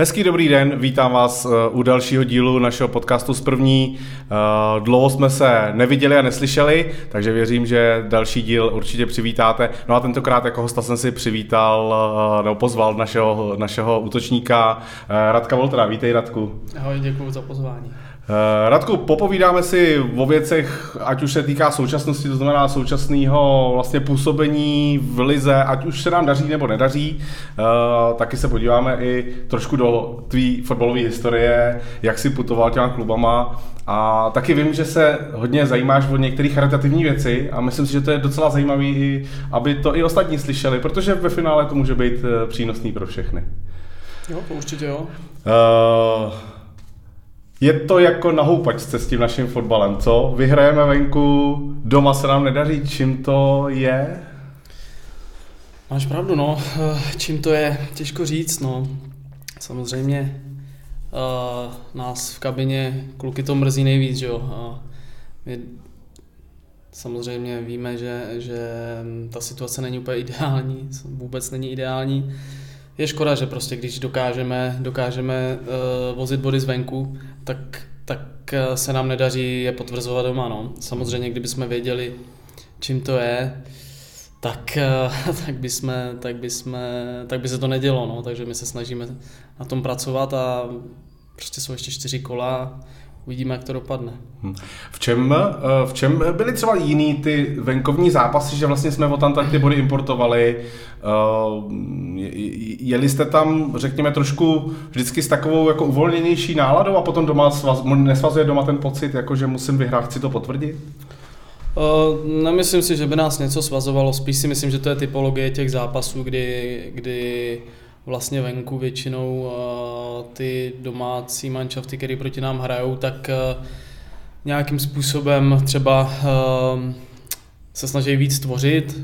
Hezký dobrý den, vítám vás eh, u dalšího dílu našeho podcastu z první. Eh, dlouho jsme se neviděli a neslyšeli, takže věřím, že další díl určitě přivítáte. No a tentokrát jako hosta jsem si přivítal, eh, nebo pozval našeho, našeho útočníka Radka Voltera. Vítej Radku. Ahoj, děkuji za pozvání. Uh, Radku, popovídáme si o věcech, ať už se týká současnosti, to znamená současného vlastně působení v lize, ať už se nám daří nebo nedaří. Uh, taky se podíváme i trošku do tvý fotbalové historie, jak si putoval těma klubama. A taky vím, že se hodně zajímáš o některé charitativní věci a myslím si, že to je docela zajímavé, aby to i ostatní slyšeli, protože ve finále to může být eh, přínosný pro všechny. Jo, to určitě jo. Uh, je to jako na houpačce s tím naším fotbalem, co? Vyhrajeme venku, doma se nám nedaří, čím to je? Máš pravdu, no. Čím to je, těžko říct, no. Samozřejmě uh, nás v kabině kluky to mrzí nejvíc, že jo. Uh, my samozřejmě víme, že, že ta situace není úplně ideální, vůbec není ideální je škoda, že prostě když dokážeme, dokážeme uh, vozit body zvenku, tak, tak uh, se nám nedaří je potvrzovat doma. No. Samozřejmě, kdybychom věděli, čím to je, tak, uh, tak, by jsme, tak, by jsme, tak by se to nedělo. No. Takže my se snažíme na tom pracovat a prostě jsou ještě čtyři kola uvidíme, jak to dopadne. Hm. V čem, eh, v čem byly třeba jiný ty venkovní zápasy, že vlastně jsme od tam ty body importovali? Eh, jeli jste tam, řekněme, trošku vždycky s takovou jako uvolněnější náladou a potom doma svaz, nesvazuje doma ten pocit, jako že musím vyhrát, chci to potvrdit? Uh, nemyslím si, že by nás něco svazovalo, spíš si myslím, že to je typologie těch zápasů, kdy, kdy vlastně venku většinou uh, ty domácí manšafty, které proti nám hrajou, tak uh, nějakým způsobem třeba uh, se snaží víc tvořit,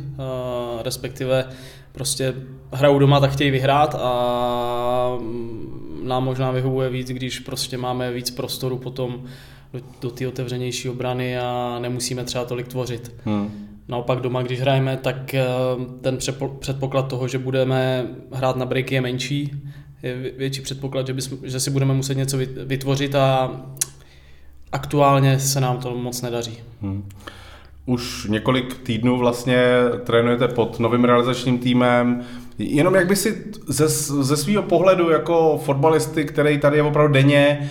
respektive prostě hrajou doma, tak chtějí vyhrát a mm, nám možná vyhovuje víc, když prostě máme víc prostoru potom do, do té otevřenější obrany a nemusíme třeba tolik tvořit. Hmm. Naopak doma, když hrajeme, tak eh, ten předpoklad toho, že budeme hrát na breaky je menší, je větší předpoklad, že, bysm, že si budeme muset něco vytvořit a aktuálně se nám to moc nedaří. Hmm. Už několik týdnů vlastně trénujete pod novým realizačním týmem. Jenom jak by si ze, ze svého pohledu jako fotbalisty, který tady je opravdu denně,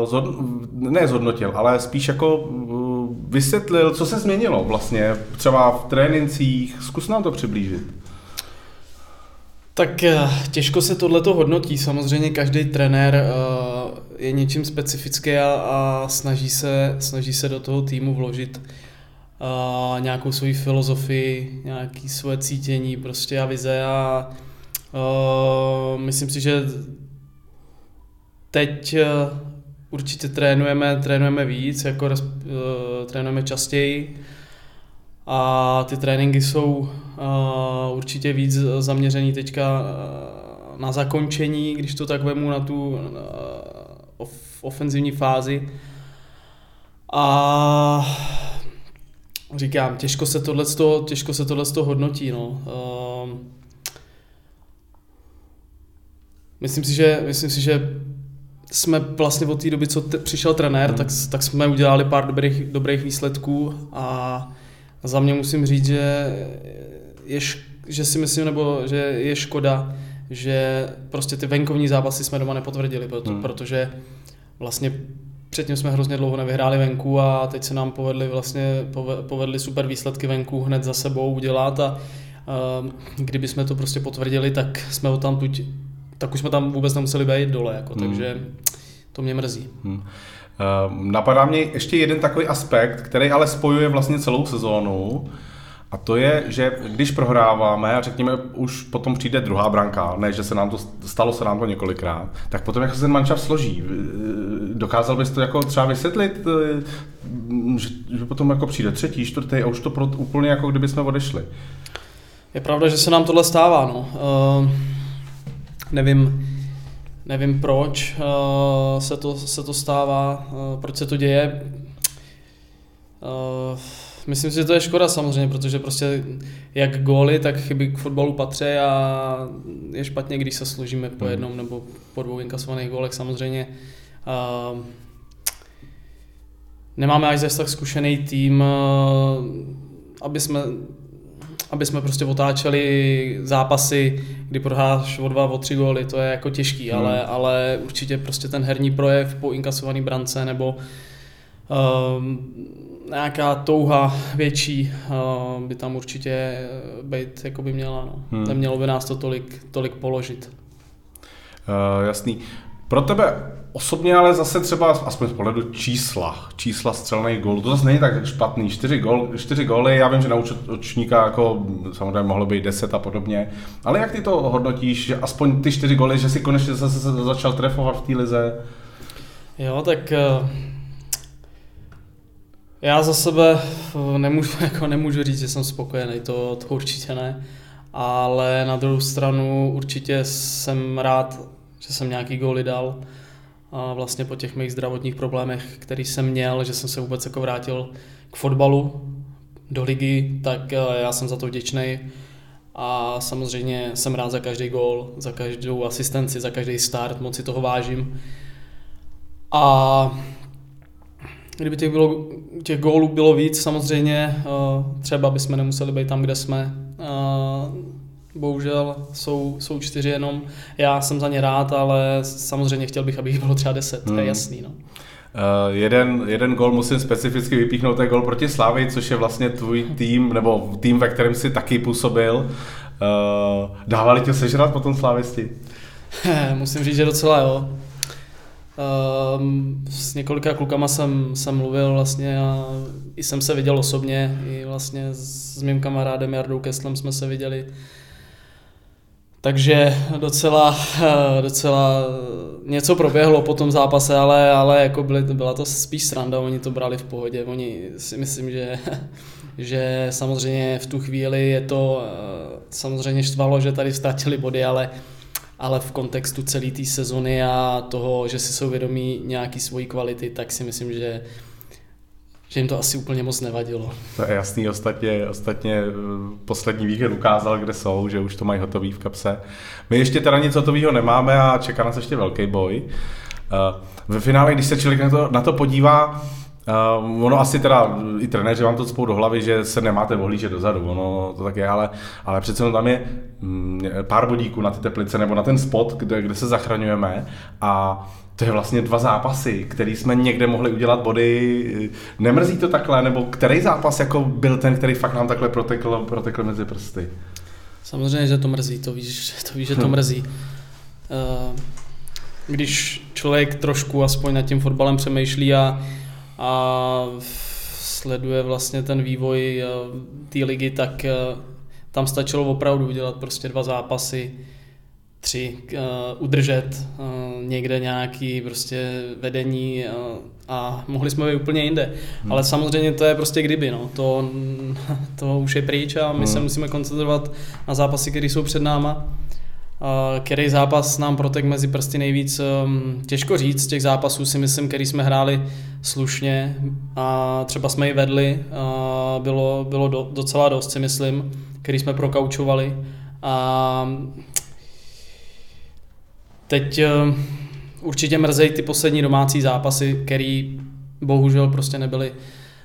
uh, zhod, ne zhodnotil, ale spíš jako uh, vysvětlil, co se změnilo vlastně třeba v trénincích. Zkus nám to přiblížit. Tak eh, těžko se tohleto hodnotí. Samozřejmě každý trenér uh, je něčím specifický a, a snaží, se, snaží se do toho týmu vložit uh, nějakou svoji filozofii, nějaké svoje cítění prostě a vize a myslím si, že teď určitě trénujeme, trénujeme víc, jako uh, trénujeme častěji a ty tréninky jsou uh, určitě víc zaměřený teďka na zakončení, když to tak vemu na tu uh, of, ofenzivní fázi. A říkám, těžko se tohle, těžko se tohle hodnotí. No. Uh, myslím, si, že, myslím si, že jsme vlastně od té doby, co te, přišel trenér, hmm. tak, tak jsme udělali pár dobrých, dobrých výsledků a za mě musím říct, že, je, že si myslím, nebo že je škoda, že prostě ty venkovní zápasy jsme doma nepotvrdili, proto, hmm. protože vlastně Předtím jsme hrozně dlouho nevyhráli venku a teď se nám povedly vlastně povedly super výsledky venku hned za sebou udělat a uh, kdyby jsme to prostě potvrdili, tak jsme ho tam tuď, tak už jsme tam vůbec nemuseli být dole, jako, hmm. takže to mě mrzí. Hmm. Uh, napadá mě ještě jeden takový aspekt, který ale spojuje vlastně celou sezónu, a to je, že když prohráváme a řekněme, už potom přijde druhá branka, ne, že se nám to stalo se nám to několikrát, tak potom jak se ten manšaft složí. Dokázal bys to jako třeba vysvětlit, že, že potom jako přijde třetí, čtvrtý a už to pro, úplně jako kdyby jsme odešli. Je pravda, že se nám tohle stává, no. Uh, nevím, nevím proč uh, se, to, se to stává, uh, proč se to děje. Uh, Myslím si, že to je škoda samozřejmě, protože prostě jak góly, tak chyby k fotbalu patří a je špatně, když se složíme po hmm. jednom nebo po dvou inkasovaných gólech samozřejmě. Uh, nemáme až zase tak zkušený tým, aby jsme aby jsme prostě otáčeli zápasy, kdy prohráš o dva, o tři góly, to je jako těžký, hmm. ale, ale určitě prostě ten herní projev po inkasovaný brance nebo um, nějaká touha větší uh, by tam určitě být jako by měla. No. Hmm. Nemělo by nás to tolik, tolik položit. Uh, jasný. Pro tebe osobně ale zase třeba, aspoň z pohledu čísla, čísla střelných gólů, to zase není tak špatný. Čtyři, gól, čtyři góly, já vím, že na účetníka jako samozřejmě mohlo být deset a podobně, ale jak ty to hodnotíš, že aspoň ty čtyři góly, že si konečně zase začal trefovat v té lize? Jo, tak eh, já za sebe nemůžu, jako nemůžu říct, že jsem spokojený, to, to určitě ne. Ale na druhou stranu určitě jsem rád, že jsem nějaký góly dal. A vlastně po těch mých zdravotních problémech, který jsem měl, že jsem se vůbec jako vrátil k fotbalu do ligy, tak eh, já jsem za to vděčný. A samozřejmě jsem rád za každý gól, za každou asistenci, za každý start, moc si toho vážím. A kdyby těch, bylo, těch gólů bylo víc, samozřejmě eh, třeba bychom nemuseli být tam, kde jsme. Bohužel jsou, jsou čtyři jenom. Já jsem za ně rád, ale samozřejmě chtěl bych, aby jich bylo třeba deset, hmm. to je hmm. jasný. No. Uh, jeden, jeden gol musím specificky vypíchnout, to je gol proti Slávy, což je vlastně tvůj tým, nebo tým, ve kterém si taky působil. Uh, dávali tě sežrat potom Slávisti? musím říct, že docela jo. Um, s několika klukama jsem, jsem mluvil vlastně a i jsem se viděl osobně, i vlastně s mým kamarádem Jardou Keslem jsme se viděli takže docela, docela něco proběhlo po tom zápase, ale, ale jako byly, byla to spíš sranda, oni to brali v pohodě. Oni si myslím, že, že samozřejmě v tu chvíli je to samozřejmě štvalo, že tady ztratili body, ale, ale v kontextu celé té sezony a toho, že si jsou vědomí nějaký svojí kvality, tak si myslím, že že jim to asi úplně moc nevadilo. To je jasný, ostatně, ostatně eh, poslední víkend ukázal, kde jsou, že už to mají hotový v kapse. My ještě teda nic hotového nemáme a čeká nás ještě velký boj. Eh, ve finále, když se člověk na to, na to podívá, Uh, ono asi teda, i trenéři vám to spou do hlavy, že se nemáte ohlížet dozadu, ono to tak je, ale, ale přece tam je mm, pár bodíků na ty teplice nebo na ten spot, kde, kde se zachraňujeme a to je vlastně dva zápasy, který jsme někde mohli udělat body. Nemrzí to takhle, nebo který zápas jako byl ten, který fakt nám takhle protekl, protekl mezi prsty? Samozřejmě, že to mrzí, to víš, to víš že to hm. mrzí. Eh, když člověk trošku aspoň nad tím fotbalem přemýšlí a, a sleduje vlastně ten vývoj eh, té ligy, tak eh, tam stačilo opravdu udělat prostě dva zápasy, tři, uh, udržet uh, někde nějaký prostě vedení uh, a mohli jsme být úplně jinde. Hmm. Ale samozřejmě to je prostě kdyby, no. To, to už je pryč a my hmm. se musíme koncentrovat na zápasy, které jsou před náma. Uh, který zápas nám protek mezi prsty nejvíc, um, těžko říct, z těch zápasů si myslím, který jsme hráli slušně a třeba jsme ji vedli, uh, bylo, bylo do, docela dost si myslím, který jsme prokaučovali a Teď eh, určitě mrzej ty poslední domácí zápasy, který bohužel prostě nebyly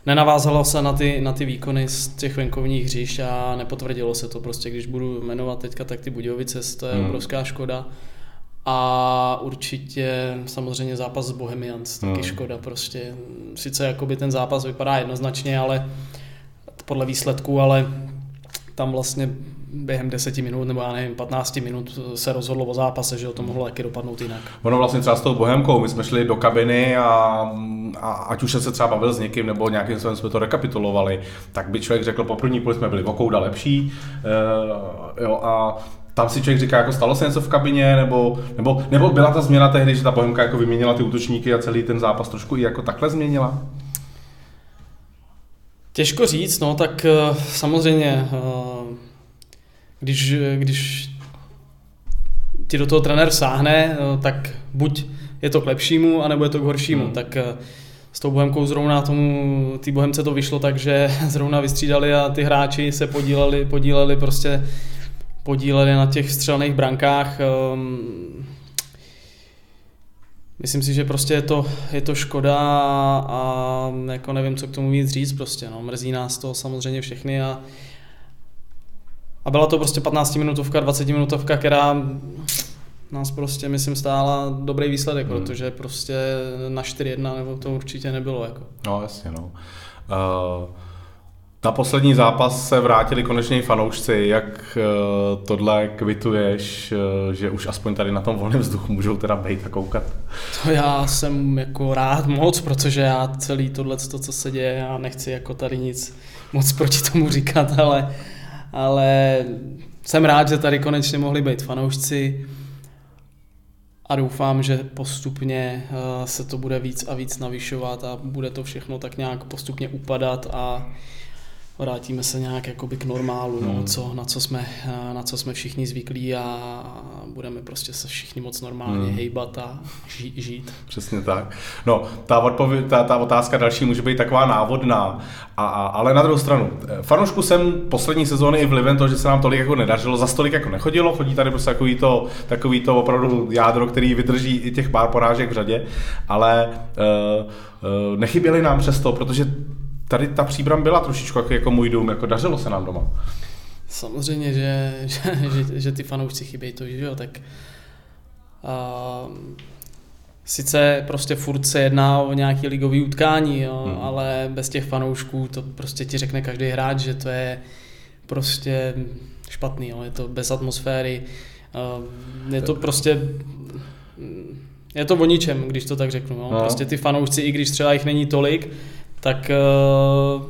nenavázalo se na ty, na ty výkony z těch venkovních hřišť a nepotvrdilo se to prostě, když budu jmenovat teďka, tak ty Budějovice, to je hmm. obrovská škoda. A určitě samozřejmě zápas s Bohemians, taky hmm. škoda prostě. Sice jakoby ten zápas vypadá jednoznačně, ale podle výsledků, ale tam vlastně během 10 minut nebo já nevím, 15 minut se rozhodlo o zápase, že to mohlo taky dopadnout jinak. Ono vlastně třeba s tou Bohemkou, my jsme šli do kabiny a, a ať už se třeba bavil s někým nebo nějakým způsobem jsme to rekapitulovali, tak by člověk řekl, po první půl jsme byli okouda lepší e, jo, a tam si člověk říká, jako stalo se něco v kabině, nebo, nebo, nebo byla ta změna tehdy, že ta Bohemka jako vyměnila ty útočníky a celý ten zápas trošku i jako takhle změnila? Těžko říct, no tak eh, samozřejmě eh, když, když ti do toho trenér sáhne, tak buď je to k lepšímu, anebo je to k horšímu. Hmm. Tak z tou Bohemkou zrovna tomu, ty Bohemce to vyšlo tak, že zrovna vystřídali a ty hráči se podíleli, podíleli prostě podíleli na těch střelných brankách. Ehm, myslím si, že prostě je to, je to škoda a jako nevím, co k tomu víc říct prostě. No. Mrzí nás to samozřejmě všechny a, a byla to prostě 15 minutovka, 20 minutovka, která nás prostě, myslím, stála dobrý výsledek, hmm. protože prostě na 4-1 nebo to určitě nebylo. Jako. No jasně, no. Uh, na poslední zápas se vrátili konečně i fanoušci. Jak uh, tohle kvituješ, uh, že už aspoň tady na tom volném vzduchu můžou teda být a koukat? To já jsem jako rád moc, protože já celý tohle, co se děje, já nechci jako tady nic moc proti tomu říkat, ale, ale jsem rád, že tady konečně mohli být fanoušci a doufám, že postupně uh, se to bude víc a víc navyšovat a bude to všechno tak nějak postupně upadat a vrátíme se nějak jakoby k normálu, no, hmm. co, na, co jsme, na co jsme všichni zvyklí a budeme prostě se všichni moc normálně hmm. hejbat a ži, žít. Přesně tak. No, ta, odpověd, ta, ta otázka další může být taková návodná, a, a, ale na druhou stranu, fanoušku jsem poslední sezóny i vlivem toho, že se nám tolik jako nedařilo, za tolik jako nechodilo, chodí tady prostě takový to, takový to opravdu jádro, který vydrží i těch pár porážek v řadě, ale uh, uh, nechyběli nám přesto, protože tady ta příbram byla trošičku jako, jako můj dům, jako dařilo se nám doma. Samozřejmě, že, že, že, že ty fanoušci chybějí to, že jo, tak uh, sice prostě furt se jedná o nějaký ligový utkání, jo, hmm. ale bez těch fanoušků to prostě ti řekne každý hráč, že to je prostě špatný, jo, je to bez atmosféry, uh, je to prostě je to o ničem, když to tak řeknu. No. No. Prostě ty fanoušci, i když třeba jich není tolik, tak uh,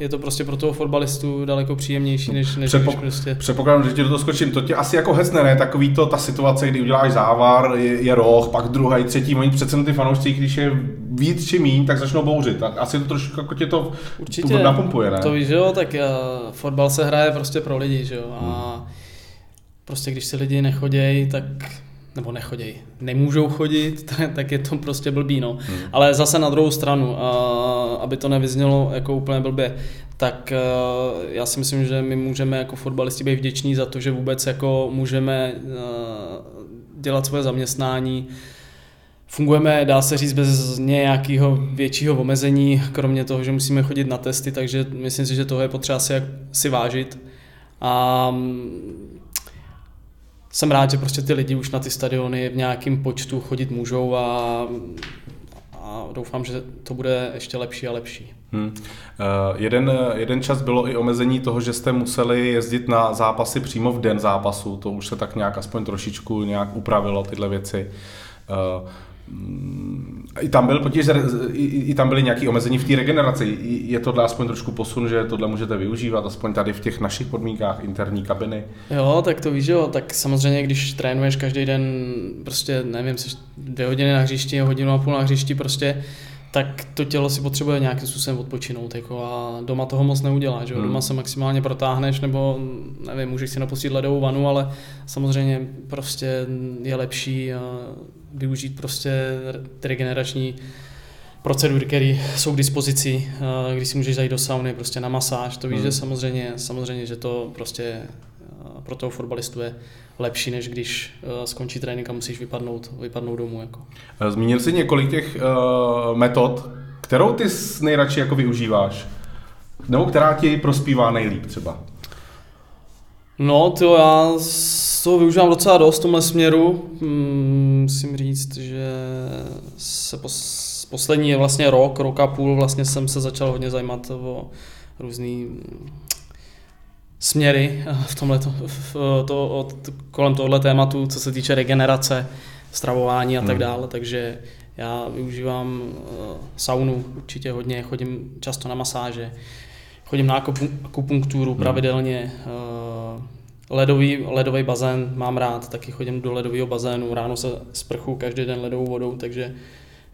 je to prostě pro toho fotbalistu daleko příjemnější, než, než Předpok- prostě... Předpokládám, že ti do toho skočím. To tě asi jako hezne, ne? Takový to, ta situace, kdy uděláš závar, je, je roh, pak druhý, třetí, oni přece ty fanoušci, když je víc či míň, tak začnou bouřit. Tak asi to trošku jako tě to Určitě, napumpuje, ne? To víš, jo, tak uh, fotbal se hraje prostě pro lidi, že jo, a hmm. prostě když si lidi nechodějí, tak nebo nechodějí, nemůžou chodit, tak je to prostě blbý, no. Hmm. Ale zase na druhou stranu, aby to nevyznělo jako úplně blbě, tak já si myslím, že my můžeme jako fotbalisti být vděční za to, že vůbec jako můžeme dělat svoje zaměstnání, Fungujeme, dá se říct, bez nějakého většího omezení, kromě toho, že musíme chodit na testy, takže myslím si, že toho je potřeba si, si vážit. A jsem rád, že prostě ty lidi už na ty stadiony v nějakém počtu chodit můžou a, a doufám, že to bude ještě lepší a lepší. Hmm. Uh, jeden, jeden čas bylo i omezení toho, že jste museli jezdit na zápasy přímo v den zápasu, to už se tak nějak aspoň trošičku nějak upravilo tyhle věci. Uh, i tam byl potíž, i, i tam byly nějaké omezení v té regeneraci. Je tohle aspoň trošku posun, že tohle můžete využívat, aspoň tady v těch našich podmínkách, interní kabiny? Jo, tak to víš, jo, tak samozřejmě, když trénuješ každý den, prostě nevím, jsi dvě hodiny na hřišti, hodinu a půl na hřišti, prostě tak to tělo si potřebuje nějakým způsobem odpočinout jako a doma toho moc neuděláš. Hmm. Doma se maximálně protáhneš nebo nevím, můžeš si napustit ledovou vanu, ale samozřejmě prostě je lepší využít prostě ty regenerační procedury, které jsou k dispozici, když si můžeš zajít do sauny, prostě na masáž, to víš, hmm. že samozřejmě, samozřejmě, že to prostě pro toho fotbalistu je lepší, než když uh, skončí trénink a musíš vypadnout, vypadnout domů. Jako. Eh, zmínil jsi několik těch uh, metod, kterou ty nejradši jako využíváš? Nebo která ti prospívá nejlíp třeba? No, to já to využívám docela dost v tomhle směru. Hmm, musím říct, že se pos, poslední vlastně rok, rok a půl vlastně jsem se začal hodně zajímat o různý směry v tomhle v to, od, kolem tohle tématu, co se týče regenerace, stravování a tak hmm. dále, takže já využívám uh, saunu určitě hodně, chodím často na masáže, chodím na akupunkturu hmm. pravidelně, uh, ledový, ledový bazén mám rád, taky chodím do ledového bazénu, ráno se sprchu každý den ledovou vodou, takže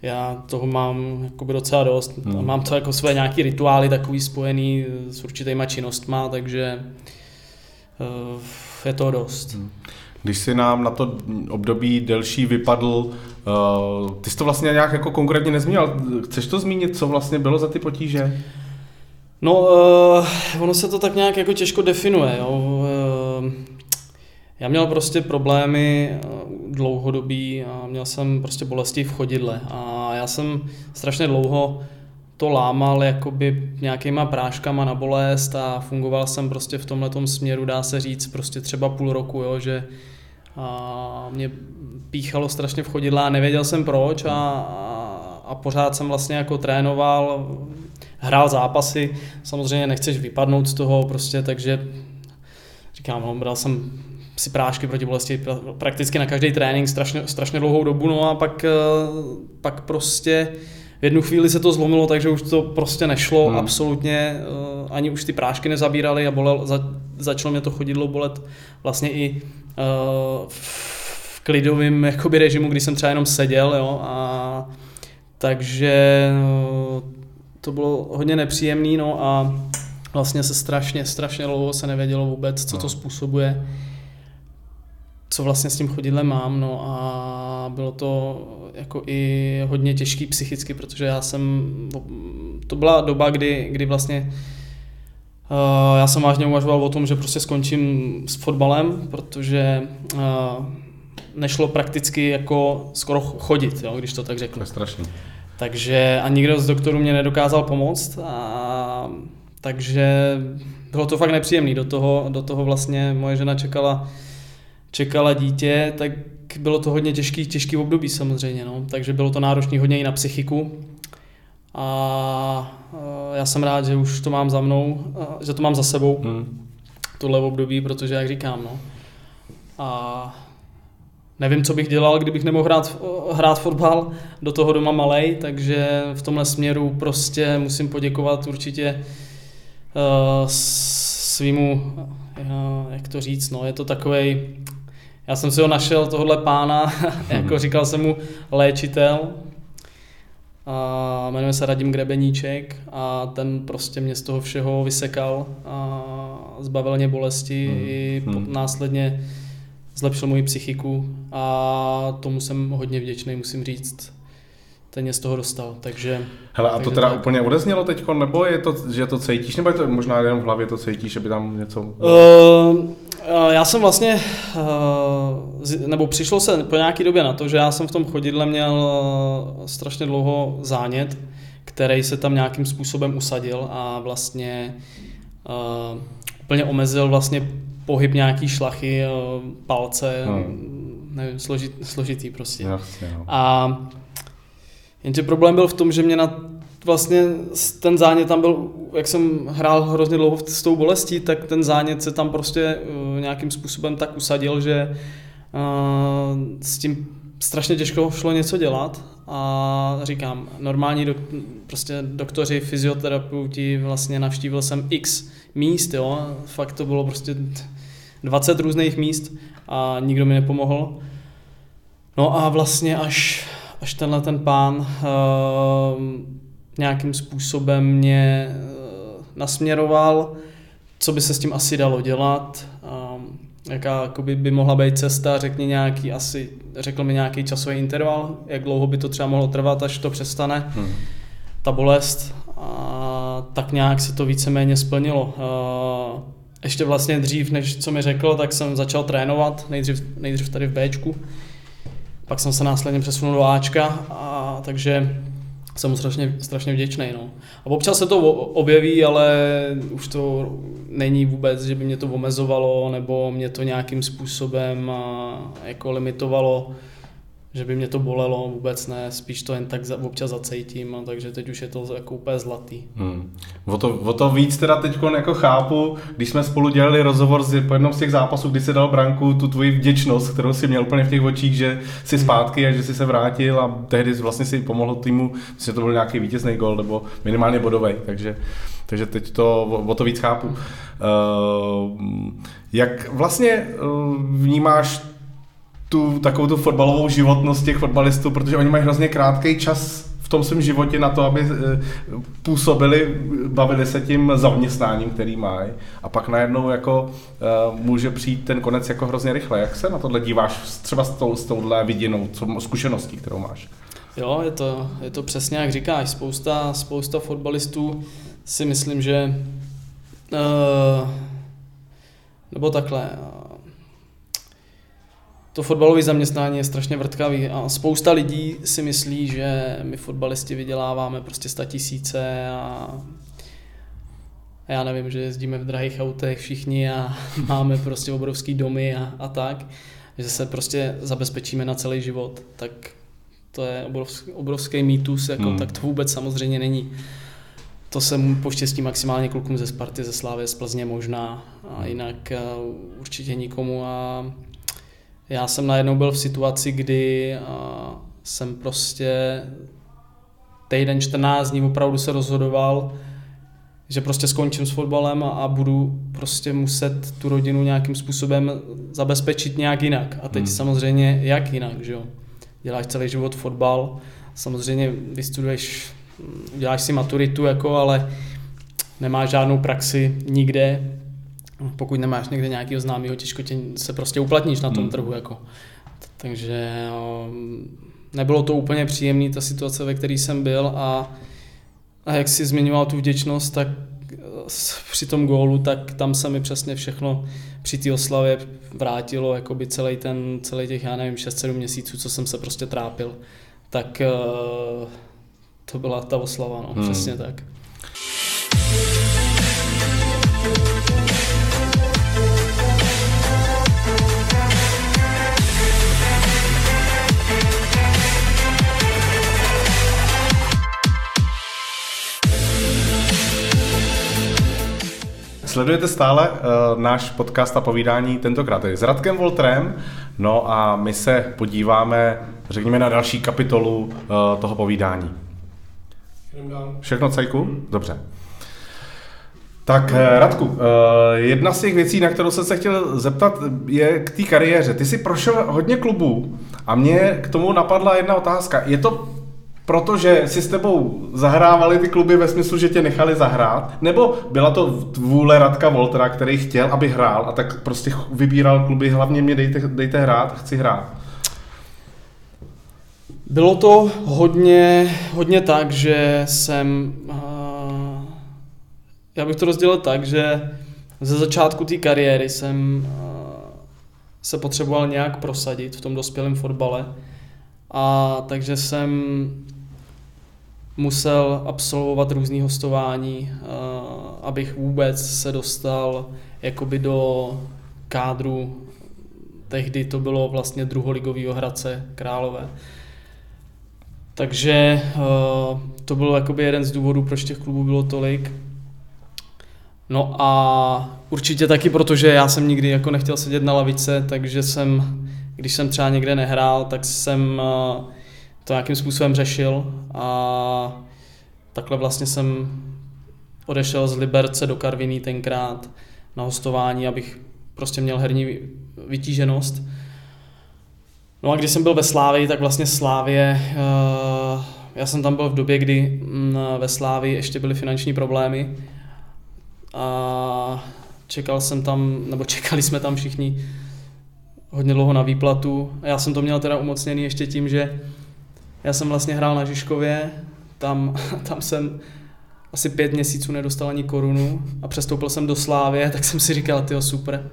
já toho mám jakoby docela dost. Hmm. Mám to jako své nějaký rituály takový spojený s určitýma činnostma, takže uh, je to dost. Hmm. Když si nám na to období delší vypadl, uh, ty jsi to vlastně nějak jako konkrétně nezmínil. Chceš to zmínit, co vlastně bylo za ty potíže? No, uh, ono se to tak nějak jako těžko definuje. Jo. Já měl prostě problémy dlouhodobí a měl jsem prostě bolesti v chodidle. A já jsem strašně dlouho to lámal jakoby nějakýma práškama na bolest a fungoval jsem prostě v tomhle směru, dá se říct, prostě třeba půl roku, jo, že a mě píchalo strašně v chodidle a nevěděl jsem proč a, a, a pořád jsem vlastně jako trénoval, hrál zápasy, samozřejmě nechceš vypadnout z toho prostě, takže říkám, no, bral jsem si prášky proti bolesti prakticky na každý trénink strašně, strašně dlouhou dobu, no a pak, eh, pak prostě v jednu chvíli se to zlomilo, takže už to prostě nešlo, hmm. absolutně, eh, ani už ty prášky nezabíraly a bolel, za, začalo mě to chodidlo bolet vlastně i uh, v klidovém jakoby, režimu, kdy jsem třeba jenom seděl, jo, a takže uh, to bylo hodně nepříjemný, no a vlastně se strašně, strašně dlouho se nevědělo vůbec, co to no. způsobuje co vlastně s tím chodidlem mám, no a bylo to jako i hodně těžký psychicky, protože já jsem, to byla doba, kdy, kdy vlastně uh, já jsem vážně uvažoval o tom, že prostě skončím s fotbalem, protože uh, nešlo prakticky jako skoro chodit, jo, když to tak řeknu. To je strašný. Takže a nikdo z doktorů mě nedokázal pomoct a takže bylo to fakt nepříjemné. Do toho, do toho vlastně moje žena čekala čekala dítě, tak bylo to hodně těžký, těžký období samozřejmě, no. takže bylo to náročné hodně i na psychiku. A já jsem rád, že už to mám za mnou, že to mám za sebou, hmm. tohle období, protože jak říkám, no. A nevím, co bych dělal, kdybych nemohl hrát, hrát fotbal, do toho doma malej, takže v tomhle směru prostě musím poděkovat určitě uh, svýmu, uh, jak to říct, no, je to takový já jsem si ho našel, tohle pána, jako říkal jsem mu léčitel, a jmenuje se Radim Grebeníček a ten prostě mě z toho všeho vysekal a zbavil mě bolesti hmm. i hmm. následně zlepšil moji psychiku a tomu jsem hodně vděčný, musím říct ten mě z toho dostal, takže... Hele, a to teda tak... úplně odeznělo teď, nebo je to, že to cítíš, nebo je to možná jenom v hlavě to cítíš, že by tam něco... Uh, já jsem vlastně, uh, nebo přišlo se po nějaké době na to, že já jsem v tom chodidle měl uh, strašně dlouho zánět, který se tam nějakým způsobem usadil a vlastně úplně omezil vlastně pohyb nějaký šlachy, palce, hmm. nevím, složit, složitý prostě. Jasně, no. A Jenže problém byl v tom, že mě na vlastně ten zánět tam byl, jak jsem hrál hrozně dlouho s tou bolestí, tak ten zánět se tam prostě uh, nějakým způsobem tak usadil, že uh, s tím strašně těžko šlo něco dělat a říkám, normální dok, prostě doktoři, fyzioterapeuti, vlastně navštívil jsem x míst, jo, fakt to bylo prostě 20 různých míst a nikdo mi nepomohl. No a vlastně až až tenhle ten pán uh, nějakým způsobem mě uh, nasměroval, co by se s tím asi dalo dělat, jaká jakoby, by mohla být cesta, řekni nějaký asi, řekl mi nějaký časový interval, jak dlouho by to třeba mohlo trvat, až to přestane, hmm. ta bolest. A tak nějak se to víceméně splnilo. Ještě vlastně dřív, než co mi řekl, tak jsem začal trénovat, nejdřív, nejdřív tady v Bčku pak jsem se následně přesunul do Ačka, a, takže jsem strašně, strašně vděčný. No. A občas se to objeví, ale už to není vůbec, že by mě to omezovalo nebo mě to nějakým způsobem jako limitovalo že by mě to bolelo, vůbec ne, spíš to jen tak za, občas zacejtím, a takže teď už je to jako úplně zlatý. Hmm. O, to, o to víc teda teď jako chápu, když jsme spolu dělali rozhovor z, po jednom z těch zápasů, kdy se dal branku, tu tvoji vděčnost, kterou si měl úplně v těch očích, že jsi hmm. zpátky a že jsi se vrátil a tehdy vlastně si pomohl týmu, myslím, že to byl nějaký vítězný gol nebo minimálně bodový, takže, takže teď to o, o to víc chápu. Uh, jak vlastně uh, vnímáš tu takovou tu fotbalovou životnost těch fotbalistů, protože oni mají hrozně krátký čas v tom svém životě na to, aby působili, bavili se tím zaměstnáním, který mají a pak najednou jako může přijít ten konec jako hrozně rychle. Jak se na tohle díváš třeba s, tou, s touhle vidinou, co, zkušeností, kterou máš? Jo, je to, je to přesně jak říkáš. Spousta, spousta fotbalistů si myslím, že uh, nebo takhle, to fotbalové zaměstnání je strašně vrtkavý a spousta lidí si myslí, že my fotbalisti vyděláváme prostě sta tisíce a já nevím, že jezdíme v drahých autech všichni a máme prostě obrovský domy a, a tak, že se prostě zabezpečíme na celý život, tak to je obrovský, obrovský mýtus, jako, hmm. tak to vůbec samozřejmě není. To se poštěstí maximálně klukům ze Sparty, ze Slávy, z Plzně možná, a jinak uh, určitě nikomu. A já jsem najednou byl v situaci, kdy uh, jsem prostě týden, 14 dní opravdu se rozhodoval, že prostě skončím s fotbalem a, a budu prostě muset tu rodinu nějakým způsobem zabezpečit nějak jinak. A teď hmm. samozřejmě jak jinak, že jo? děláš celý život fotbal, samozřejmě vystuduješ, děláš si maturitu, jako, ale nemáš žádnou praxi nikde, pokud nemáš někde nějakého známého, těžko tě se prostě uplatníš na tom hmm. trhu. Jako. Takže nebylo to úplně příjemné, ta situace, ve které jsem byl a, a jak si zmiňoval tu vděčnost, tak při tom gólu, tak tam se mi přesně všechno při té oslavě vrátilo, jakoby celý ten, celý těch, já nevím, 6-7 měsíců, co jsem se prostě trápil, tak to byla ta oslava, no, hmm. přesně tak. Sledujete stále uh, náš podcast a povídání tentokrát je s Radkem Voltrem, no a my se podíváme, řekněme, na další kapitolu uh, toho povídání. Všechno cajku? Dobře. Tak eh, Radku, jedna z těch věcí, na kterou jsem se chtěl zeptat, je k té kariéře. Ty jsi prošel hodně klubů a mě k tomu napadla jedna otázka. Je to protože si s tebou zahrávali ty kluby ve smyslu, že tě nechali zahrát, nebo byla to vůle Radka Voltera, který chtěl, aby hrál a tak prostě vybíral kluby, hlavně mě dejte, dejte hrát, chci hrát. Bylo to hodně, hodně tak, že jsem, uh, já bych to rozdělil tak, že ze začátku té kariéry jsem uh, se potřeboval nějak prosadit v tom dospělém fotbale. A takže jsem musel absolvovat různý hostování, eh, abych vůbec se dostal jakoby do kádru, tehdy to bylo vlastně druholigovýho Hradce Králové. Takže eh, to byl jakoby jeden z důvodů, proč těch klubů bylo tolik. No a určitě taky, protože já jsem nikdy jako nechtěl sedět na lavice, takže jsem, když jsem třeba někde nehrál, tak jsem uh, to nějakým způsobem řešil a takhle vlastně jsem odešel z Liberce do Karviní tenkrát na hostování, abych prostě měl herní vytíženost. No a když jsem byl ve Slávii, tak vlastně Slávě, eh, já jsem tam byl v době, kdy mm, ve Slávii ještě byly finanční problémy a čekal jsem tam, nebo čekali jsme tam všichni hodně dlouho na výplatu. Já jsem to měl teda umocněný ještě tím, že já jsem vlastně hrál na Žižkově, tam, tam jsem asi pět měsíců nedostal ani korunu a přestoupil jsem do Slávě, tak jsem si říkal, tyjo, super,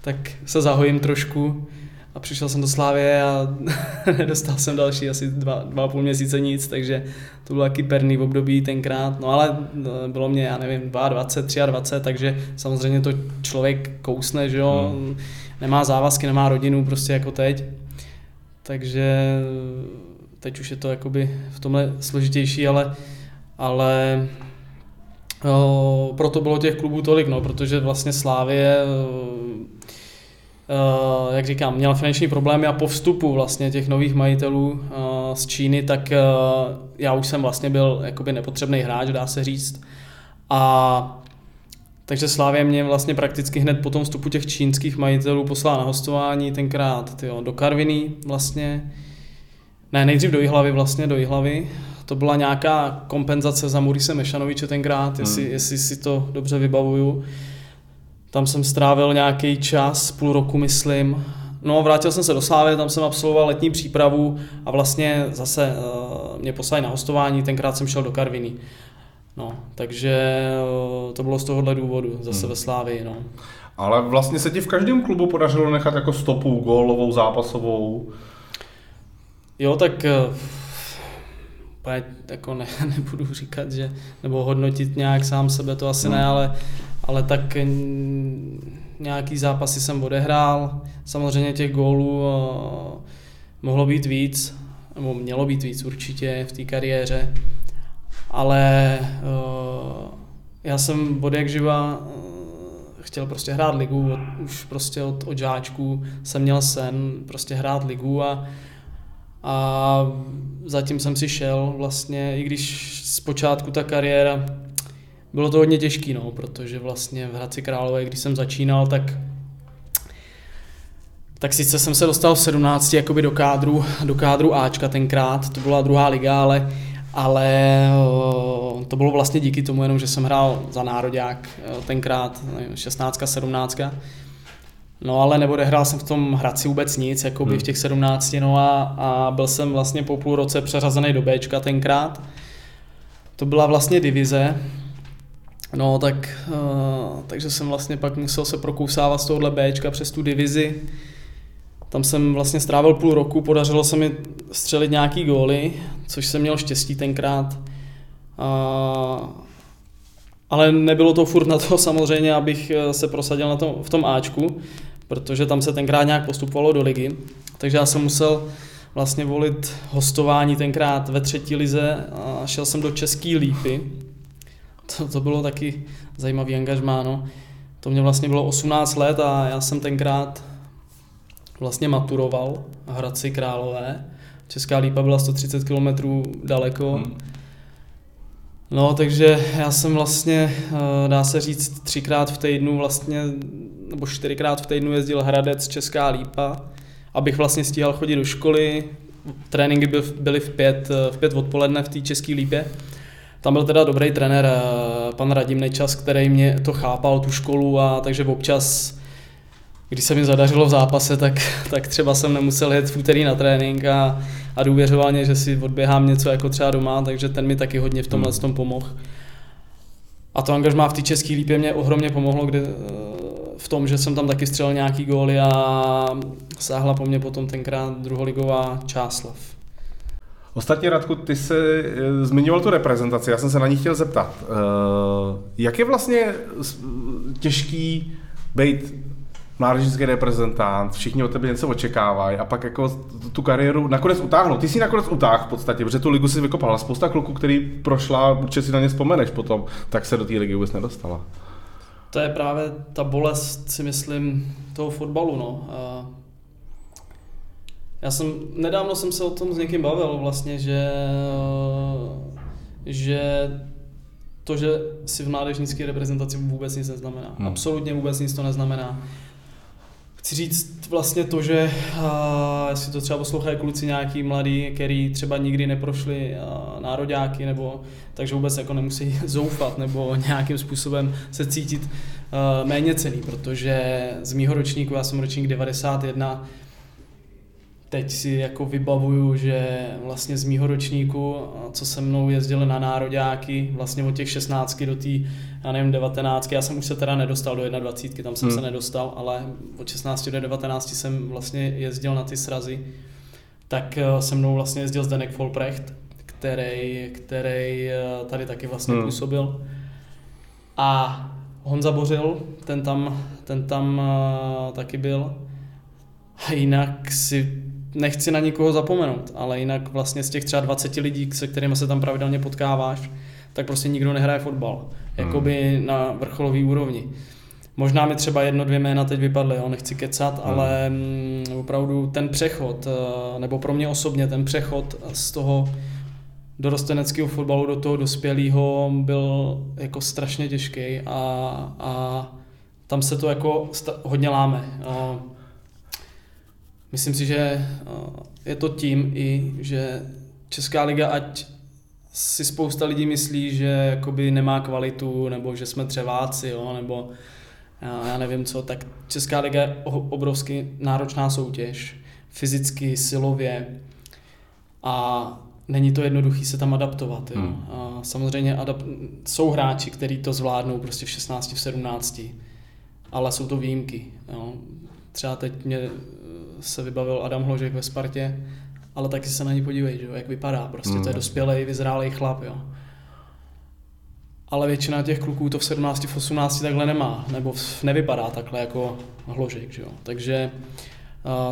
tak se zahojím trošku. A přišel jsem do Slávě a nedostal jsem další asi dva, dva a půl měsíce nic, takže to bylo taky perný v období tenkrát, no ale no, bylo mě, já nevím, 22, 23, takže samozřejmě to člověk kousne, že jo, hmm. nemá závazky, nemá rodinu prostě jako teď, takže teď už je to jakoby v tomhle složitější, ale, ale o, proto bylo těch klubů tolik, no, protože vlastně Slávě Uh, jak říkám, měla finanční problémy a po vstupu vlastně těch nových majitelů uh, z Číny, tak já už jsem vlastně byl jakoby nepotřebný hráč, dá se říct. A takže Slávě mě vlastně prakticky hned po tom vstupu těch čínských majitelů poslala na hostování, tenkrát tyjo, do Karviny vlastně, ne, nejdřív do Jihlavy vlastně, do Jihlavy. to byla nějaká kompenzace za Murise Mešanoviče tenkrát, hmm. jestli, jestli si to dobře vybavuju. Tam jsem strávil nějaký čas, půl roku myslím. No, vrátil jsem se do Slávy, tam jsem absolvoval letní přípravu a vlastně zase uh, mě poslali na hostování, tenkrát jsem šel do Karviny. No, takže uh, to bylo z tohohle důvodu, zase hmm. ve Slávii, no. Ale vlastně se ti v každém klubu podařilo nechat jako stopu gólovou, zápasovou. Jo, tak uh, jako ne, nebudu říkat, že, nebo hodnotit nějak sám sebe, to asi hmm. ne, ale, ale tak nějaký zápasy jsem odehrál. Samozřejmě těch gólů uh, mohlo být víc, nebo mělo být víc určitě v té kariéře, ale uh, já jsem od jak živa chtěl prostě hrát ligu, už prostě od, od žáčků jsem měl sen prostě hrát ligu a, a zatím jsem si šel vlastně, i když zpočátku ta kariéra bylo to hodně těžký, no, protože vlastně v Hradci Králové, když jsem začínal, tak tak sice jsem se dostal v 17 jakoby do kádru, do kádru Ačka tenkrát, to byla druhá liga, ale, ale to bylo vlastně díky tomu jenom, že jsem hrál za národák tenkrát, 16, 17. No ale neodehrál jsem v tom Hradci vůbec nic, jako by hmm. v těch 17, no a, a byl jsem vlastně po půl roce přeřazený do Bčka tenkrát. To byla vlastně divize, No, tak, uh, takže jsem vlastně pak musel se prokousávat z tohohle Bčka přes tu divizi. Tam jsem vlastně strávil půl roku, podařilo se mi střelit nějaký góly, což jsem měl štěstí tenkrát. Uh, ale nebylo to furt na to samozřejmě, abych eh, se prosadil na tom, v tom Ačku, protože tam se tenkrát nějak postupovalo do ligy. Takže já jsem musel vlastně volit hostování tenkrát ve třetí lize a šel jsem do České lípy, to, to bylo taky zajímavý angažmá, no. To mě vlastně bylo 18 let a já jsem tenkrát vlastně maturoval v Hradci Králové. Česká lípa byla 130 km daleko. Hmm. No, takže já jsem vlastně, eh, dá se říct, třikrát v týdnu vlastně, nebo čtyřikrát v týdnu jezdil Hradec Česká lípa, abych vlastně stíhal chodit do školy. Tréninky byly v pět, v pět odpoledne v té České lípě. Tam byl teda dobrý trenér, eh, pan Radim Nečas, který mě to chápal, tu školu, a takže občas, když se mi zadařilo v zápase, tak, tak třeba jsem nemusel jet v úterý na trénink a, a důvěřoval mě, že si odběhám něco jako třeba doma, takže ten mi taky hodně v tomhle hmm. tom pomohl. A to angažmá v té české lípě mě ohromně pomohlo, kde, eh, v tom, že jsem tam taky střelil nějaký góly a sáhla po mně potom tenkrát druholigová Čáslav. Ostatně, Radku, ty se eh, zmiňoval tu reprezentaci, já jsem se na ní chtěl zeptat. Eh, jak je vlastně těžký být mládežnický reprezentant, všichni od tebe něco očekávají a pak jako tu kariéru nakonec utáhnout. Ty si nakonec utáhl v podstatě, protože tu ligu si vykopala. Spousta kluků, který prošla, určitě si na ně vzpomeneš potom, tak se do té ligy vůbec nedostala. To je právě ta bolest, si myslím, toho fotbalu. No. Já jsem, nedávno jsem se o tom s někým bavil vlastně, že, že to, že si v mládežnické reprezentaci vůbec nic neznamená. Hmm. Absolutně vůbec nic to neznamená. Chci říct vlastně to, že uh, jestli to třeba poslouchají kluci nějaký mladí, který třeba nikdy neprošli uh, nároďáky, nebo takže vůbec jako nemusí zoufat nebo nějakým způsobem se cítit méně cený, protože z mýho ročníku, já jsem ročník 91, teď si jako vybavuju, že vlastně z mýho ročníku, co se mnou jezdili na nároďáky, vlastně od těch 16 do té, já nevím, 19, já jsem už se teda nedostal do 21, tam jsem hmm. se nedostal, ale od 16 do 19 jsem vlastně jezdil na ty srazy, tak eh, se mnou vlastně jezdil Zdenek Folprecht, který, který eh, tady taky vlastně hmm. působil. A Honza Bořil, ten tam, ten tam uh, taky byl. A jinak si nechci na nikoho zapomenout, ale jinak vlastně z těch třeba 20 lidí, se kterými se tam pravidelně potkáváš, tak prostě nikdo nehraje fotbal. Jakoby hmm. na vrcholový úrovni. Možná mi třeba jedno, dvě jména teď vypadly, jo, nechci kecat, hmm. ale m, mm, opravdu ten přechod, eh, nebo pro mě osobně ten přechod z toho dorosteneckého fotbalu do toho dospělého byl jako strašně těžký a, a tam se to jako hodně láme. Myslím si, že eh, je to tím i, že Česká liga, ať si spousta lidí myslí, že jakoby nemá kvalitu, nebo že jsme třeváci, jo, nebo já nevím co, tak Česká liga je obrovsky náročná soutěž, fyzicky, silově a není to jednoduché se tam adaptovat. Jo. Hmm. A samozřejmě adap- jsou hráči, kteří to zvládnou prostě v 16, v 17, ale jsou to výjimky. Jo. Třeba teď mě se vybavil Adam Hložek ve Spartě, ale taky se na ní podívej, že jo, jak vypadá. Prostě hmm. to je hmm. dospělý, vyzrálý chlap. Jo. Ale většina těch kluků to v 17, v 18 takhle nemá, nebo nevypadá takhle jako Hložek. Že jo. Takže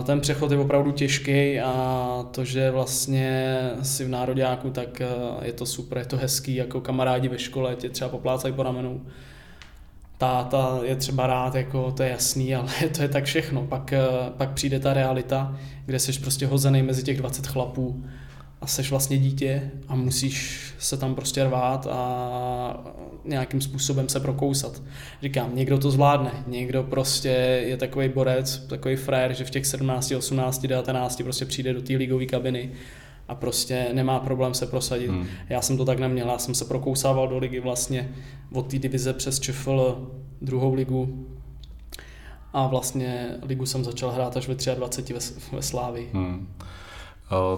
ten přechod je opravdu těžký a to, že vlastně si v nároďáku, tak je to super, je to hezký, jako kamarádi ve škole tě třeba poplácají po ramenu táta je třeba rád, jako to je jasný, ale to je tak všechno. Pak, eh, pak přijde ta realita, kde jsi prostě hozený mezi těch 20 chlapů a seš vlastně dítě a musíš se tam prostě rvát a nějakým způsobem se prokousat. Říkám, někdo to zvládne, někdo prostě je takový borec, takový frér, že v těch 17, 18, 19 prostě přijde do té ligové kabiny a prostě nemá problém se prosadit. Hmm. Já jsem to tak neměl, já jsem se prokousával do ligy vlastně od té divize přes ČFL druhou ligu a vlastně ligu jsem začal hrát až ve 23 ve, ve Slávi. Hmm.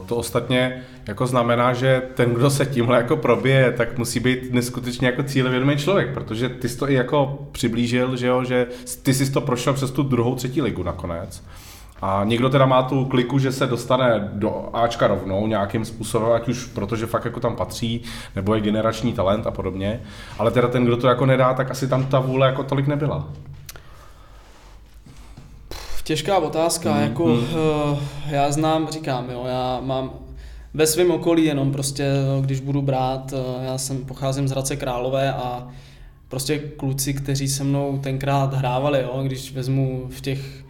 To ostatně jako znamená, že ten, kdo se tímhle jako probije, tak musí být neskutečně jako cílevědomý člověk, protože ty jsi to i jako přiblížil, že jo, že ty jsi to prošel přes tu druhou, třetí ligu nakonec. A někdo teda má tu kliku, že se dostane do Ačka rovnou nějakým způsobem, ať už protože fakt jako tam patří, nebo je generační talent a podobně. Ale teda ten, kdo to jako nedá, tak asi tam ta vůle jako tolik nebyla. Těžká otázka, hmm. jako hmm. já znám, říkám, jo, já mám ve svém okolí jenom prostě, když budu brát, eh, já jsem pocházím z Hradce Králové a prostě kluci, kteří se mnou tenkrát hrávali, jo, když vezmu v těch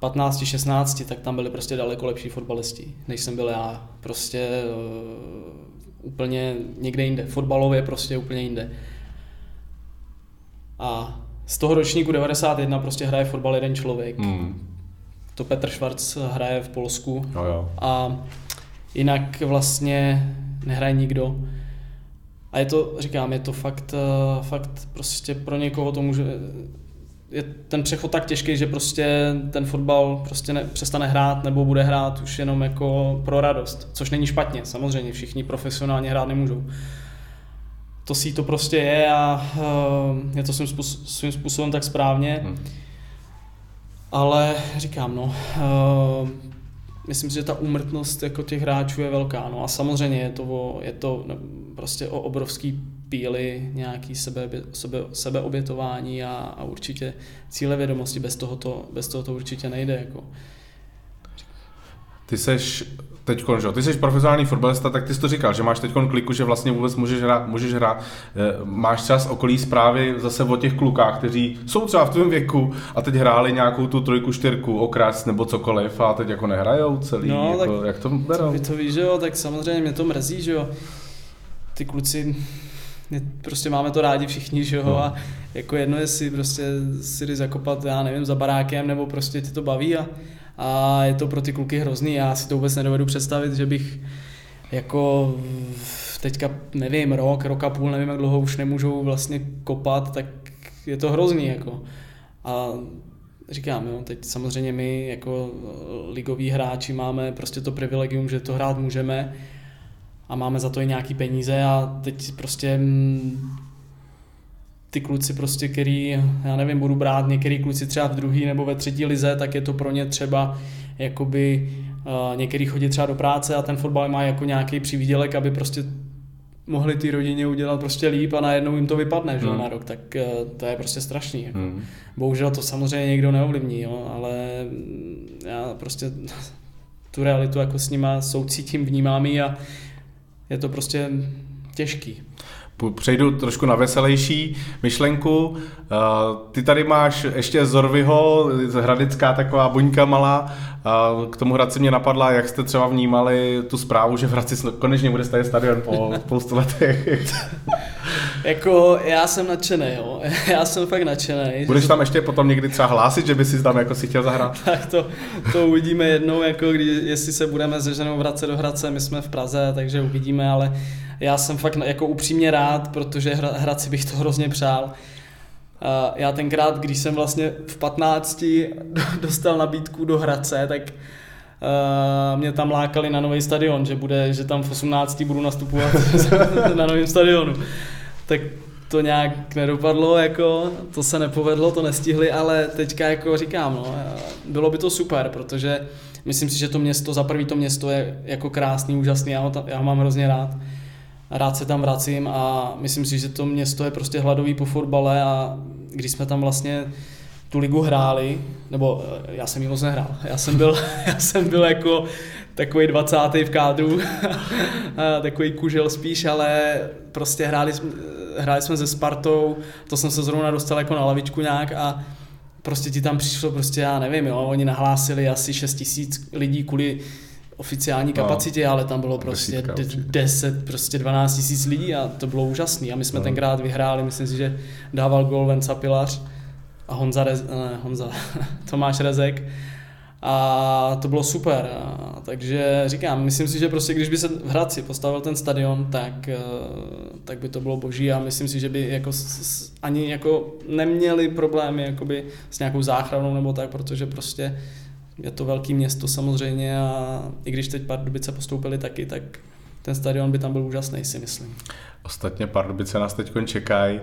15, 16, tak tam byli prostě daleko lepší fotbalisti, než jsem byl já. Prostě uh, úplně někde jinde. Fotbalově prostě úplně jinde. A z toho ročníku 91 prostě hraje fotbal jeden člověk. Hmm. To Petr Schwarz hraje v Polsku. Jo, jo. A jinak vlastně nehraje nikdo. A je to, říkám, je to fakt, eh, fakt prostě pro někoho to může je ten přechod tak těžký, že prostě ten fotbal prostě ne, přestane hrát nebo bude hrát už jenom jako pro radost, což není špatně, samozřejmě všichni profesionálně hrát nemůžou. To si to prostě je a uh, je to svým, způsob, svým způsobem tak správně. Hmm. Ale říkám, no, uh, myslím si, že ta úmrtnost jako těch hráčů je velká. No a samozřejmě je to, o, je to prostě o obrovský píly, nějaký sebe, sebe, sebeobětování a, a určitě cíle vědomosti. Bez toho to, bez toho to určitě nejde. Jako. Ty seš teď, že ty jsi profesionální fotbalista, tak ty jsi to říkal, že máš teď kliku, že vlastně vůbec můžeš hrát, můžeš hrát. Eh, máš čas okolí zprávy zase o těch klukách, kteří jsou třeba v tvém věku a teď hráli nějakou tu trojku, čtyřku, okras nebo cokoliv a teď jako nehrajou celý, no, jako, tak, jak to berou? To, to víš, že jo, tak samozřejmě mě to mrzí, že jo. Ty kluci prostě máme to rádi všichni, že jo, no. a jako jedno je si prostě si jdi zakopat, já nevím, za barákem, nebo prostě ti to baví a, a je to pro ty kluky hrozný, já si to vůbec nedovedu představit, že bych jako teďka, nevím, rok, rok a půl, nevím, jak dlouho už nemůžou vlastně kopat, tak je to hrozný, jako. A říkám, jo, teď samozřejmě my jako ligoví hráči máme prostě to privilegium, že to hrát můžeme, a máme za to i nějaký peníze a teď prostě mm, ty kluci prostě, který, já nevím, budu brát některý kluci třeba v druhý nebo ve třetí lize, tak je to pro ně třeba jakoby uh, některý chodí třeba do práce a ten fotbal má jako nějaký přivídělek, aby prostě mohli ty rodině udělat prostě líp a najednou jim to vypadne že, hmm. na rok, tak uh, to je prostě strašný. Jako. Hmm. Bohužel to samozřejmě někdo neovlivní, jo, ale já prostě tu realitu jako s nima soucítím, vnímám ji a je to prostě těžký. Přejdu trošku na veselější myšlenku. Eh, ty tady máš ještě Zorviho, hradická taková buňka malá. Eh, k tomu Hradci mě napadla, jak jste třeba vnímali tu zprávu, že v Hradci konečně bude stavět stadion po spoustu letech. jako já jsem nadšený, jo. Já jsem fakt nadšený. Budeš tam ještě potom někdy třeba hlásit, že by si tam jako si chtěl zahrát? tak to, to uvidíme jednou, jako kdy, jestli se budeme se ženou vracet do Hradce, my jsme v Praze, takže uvidíme, ale já jsem fakt jako upřímně rád, protože Hradci bych to hrozně přál. Já tenkrát, když jsem vlastně v 15 dostal nabídku do Hradce, tak mě tam lákali na nový stadion, že, bude, že tam v 18 budu nastupovat na novém stadionu. Tak to nějak nedopadlo, jako, to se nepovedlo, to nestihli, ale teďka jako říkám, no, bylo by to super, protože myslím si, že to město, za prvý to město je jako krásný, úžasný, já ho, tam, já ho mám hrozně rád. Rád se tam vracím a myslím si, že to město je prostě hladový po fotbale a když jsme tam vlastně tu ligu hráli, nebo eh, já jsem ji moc nehrál, já jsem byl, já jsem byl jako takový 20. v kádru, takový kužel spíš, ale prostě hráli, hráli jsme se Spartou, to jsem se zrovna dostal jako na lavičku nějak a prostě ti tam přišlo prostě, já nevím, jo, oni nahlásili asi 6 tisíc lidí kvůli oficiální no. kapacitě, no, ale tam bylo prostě 10, prostě 12 tisíc lidí a to bylo úžasný a my jsme no. tenkrát vyhráli, myslím si, že dával gol Venca Pilař a Honza, Rez, ne, Honza Tomáš Rezek a to bylo super. A, takže říkám, myslím si, že prostě když by se v Hradci postavil ten stadion, tak, eh, tak by to bylo boží a myslím si, že by jako s, ani jako neměli problémy jakoby s nějakou záchranou nebo tak, protože prostě je to velké město samozřejmě a i když teď Pardubice postoupili taky, tak ten stadion by tam byl úžasný, si myslím. Ostatně Pardubice nás teď čekají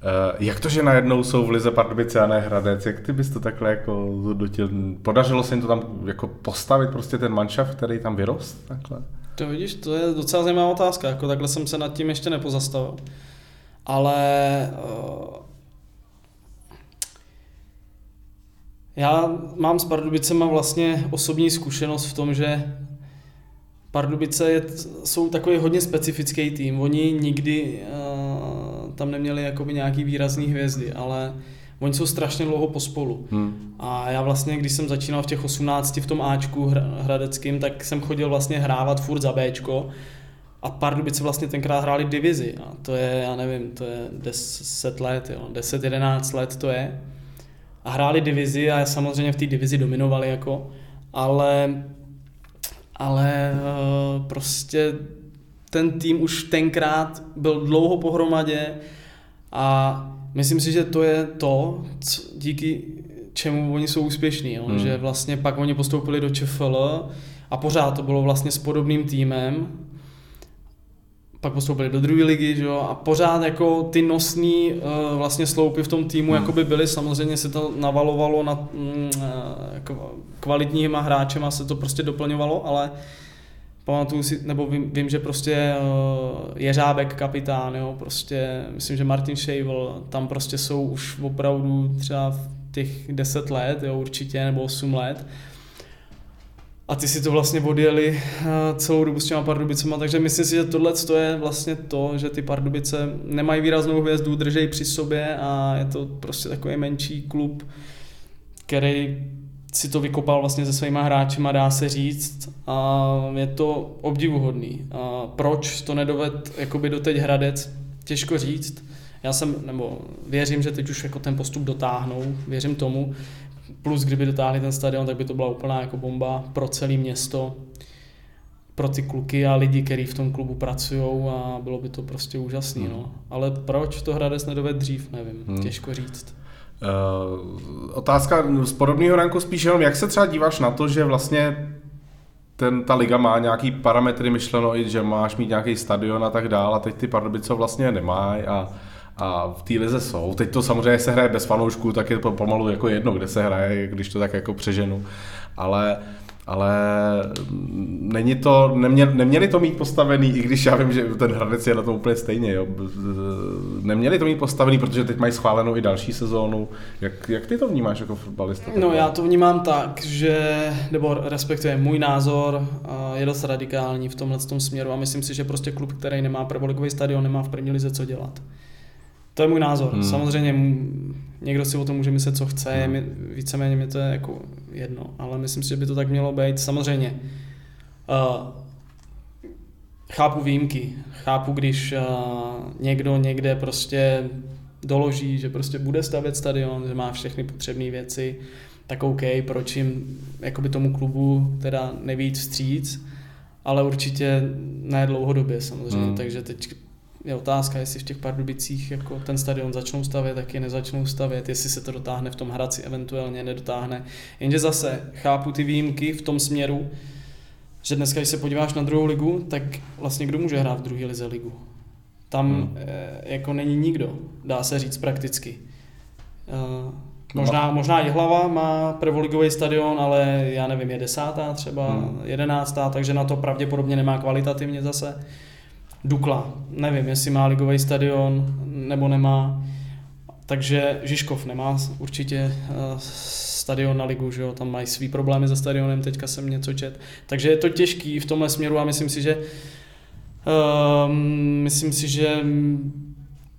Uh, jak to, že najednou jsou v Lize Pardubice a ne Hradec? Jak ty bys to takhle jako dotil? Podařilo se jim to tam jako postavit prostě ten manšaft, který tam vyrost takhle? To vidíš, to je docela zajímavá otázka, jako takhle jsem se nad tím ještě nepozastavil. Ale já mám s Pardubicema vlastně osobní zkušenost v tom, že Pardubice je, jsou takový hodně specifický tým. Oni nikdy uh, tam neměli jakoby nějaký výrazný hvězdy, ale oni jsou strašně dlouho pospolu. Hmm. A já vlastně, když jsem začínal v těch 18 v tom Ačku hradeckým, tak jsem chodil vlastně hrávat furt za Bčko. A Pardubice vlastně tenkrát hráli divizi. A to je, já nevím, to je 10 let, jo, 10-11 let to je. A hráli divizi a samozřejmě v té divizi dominovali jako, ale ale uh, prostě ten tým už tenkrát byl dlouho pohromadě a myslím si, že to je to, co, díky čemu oni jsou úspěšní, jo? Hmm. že vlastně pak oni postoupili do ČFL a pořád to bylo vlastně s podobným týmem, pak postoupili do druhé ligy, že jo, a pořád jako ty nosní uh, vlastně sloupy v tom týmu hmm. jakoby byly, samozřejmě se to navalovalo na mm, uh, kvalitníma hráčema, se to prostě doplňovalo, ale pamatuju si, nebo vím, vím že prostě uh, Jeřábek kapitán, jo, prostě myslím, že Martin Šejvel, tam prostě jsou už opravdu třeba v těch 10 let, jo, určitě, nebo 8 let, a ty si to vlastně odjeli eh, celou dobu s těma Pardubicema, takže myslím si, že tohle je vlastně to, že ty Pardubice nemají výraznou hvězdu, držejí při sobě a je to prostě takový menší klub, který si to vykopal vlastně se svýma hráčima, dá se říct, a je to obdivuhodný. A proč to nedoved jakoby doteď Hradec, těžko říct. Já jsem, nebo věřím, že teď už jako ten postup dotáhnou, věřím tomu, Plus, kdyby dotáhli ten stadion, tak by to byla úplná jako bomba pro celé město, pro ty kluky a lidi, kteří v tom klubu pracují a bylo by to prostě úžasný. Hmm. No. Ale proč to Hradec nedoved dřív, nevím, hmm. těžko říct. Uh, otázka z podobného ranku spíš jenom, jak se třeba díváš na to, že vlastně ten, ta liga má nějaký parametry myšleno, že máš mít nějaký stadion a tak dále, a teď ty Pardubice vlastně nemají a a v té lize jsou. Teď to samozřejmě se hraje bez fanoušků, tak je to pomalu jako jedno, kde se hraje, když to tak jako přeženu. Ale ale není to, nemě, neměli to mít postavený, i když já vím, že ten Hradec je na tom úplně stejně, jo. Neměli to mít postavený, protože teď mají schválenou i další sezónu. Jak, jak ty to vnímáš jako fotbalista? No já to vnímám tak, že, nebo respektive můj názor je dost radikální v tomhle tom směru a myslím si, že prostě klub, který nemá prvoligový stadion, nemá v první lize co dělat. To je můj názor. Hmm. Samozřejmě někdo si o tom může myslet, co chce, hmm. víceméně mi to je jako jedno, ale myslím si, že by to tak mělo být. Samozřejmě uh, chápu výjimky. Chápu, když uh, někdo někde prostě doloží, že prostě bude stavět stadion, že má všechny potřebné věci, tak OK, proč jim jakoby tomu klubu teda nevíc vstříc, ale určitě ne dlouhodobě samozřejmě, hmm. takže teď je otázka, jestli v těch Pardubicích jako ten stadion začnou stavět, tak je nezačnou stavět, jestli se to dotáhne v tom Hradci, eventuálně nedotáhne. Jenže zase chápu ty výjimky v tom směru, že dneska, když se podíváš na druhou ligu, tak vlastně kdo může hrát v druhé lize ligu? Tam hmm. e, jako není nikdo, dá se říct prakticky. E, možná, možná Jihlava má prvoligový stadion, ale já nevím, je desátá třeba, hmm. jedenáctá, takže na to pravděpodobně nemá kvalitativně zase. Dukla, nevím, jestli má ligový stadion nebo nemá. Takže Žižkov nemá určitě uh, stadion na ligu, že jo? tam mají svý problémy se stadionem, teďka jsem něco čet. Takže je to těžký v tomhle směru a myslím si, že uh, myslím si, že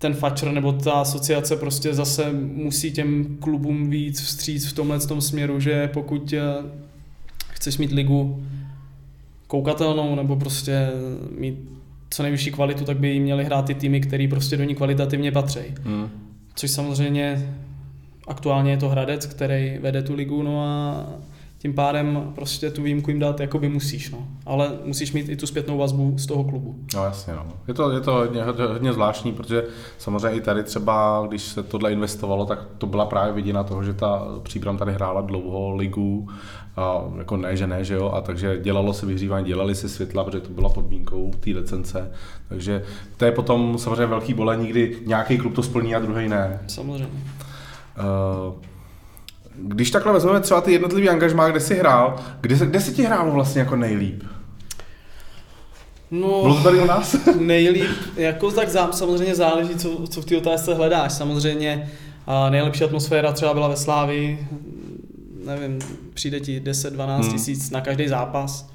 ten Fatcher nebo ta asociace prostě zase musí těm klubům víc vstříc v tomhle tom směru, že pokud eh, chceš mít ligu koukatelnou nebo prostě mít co nejvyšší kvalitu, tak by jí měli hrát ty týmy, které prostě do ní kvalitativně patří. Hmm. Což samozřejmě aktuálně je to Hradec, který vede tu ligu, no a tím pádem prostě tu výjimku jim dát jako by musíš, no. Ale musíš mít i tu zpětnou vazbu z toho klubu. No jasně, no. Je to, je to hodně, hodně, hodně zvláštní, protože samozřejmě i tady třeba, když se tohle investovalo, tak to byla právě vidina toho, že ta Příbram tady hrála dlouho ligu, a jako ne, že ne, že jo, a takže dělalo se vyhřívání, dělali se světla, protože to byla podmínkou té licence, takže to je potom samozřejmě velký bolení, kdy nějaký klub to splní a druhý ne. Samozřejmě. Uh, když takhle vezmeme třeba ty jednotlivý angažmá, kde jsi hrál, kde, se, kde se ti hrálo vlastně jako nejlíp? No, Bylo to tady u nás? nejlíp, jako tak zám, samozřejmě záleží, co, co v té otázce hledáš. Samozřejmě a nejlepší atmosféra třeba byla ve Slávi, nevím, přijde ti 10-12 hmm. tisíc na každý zápas.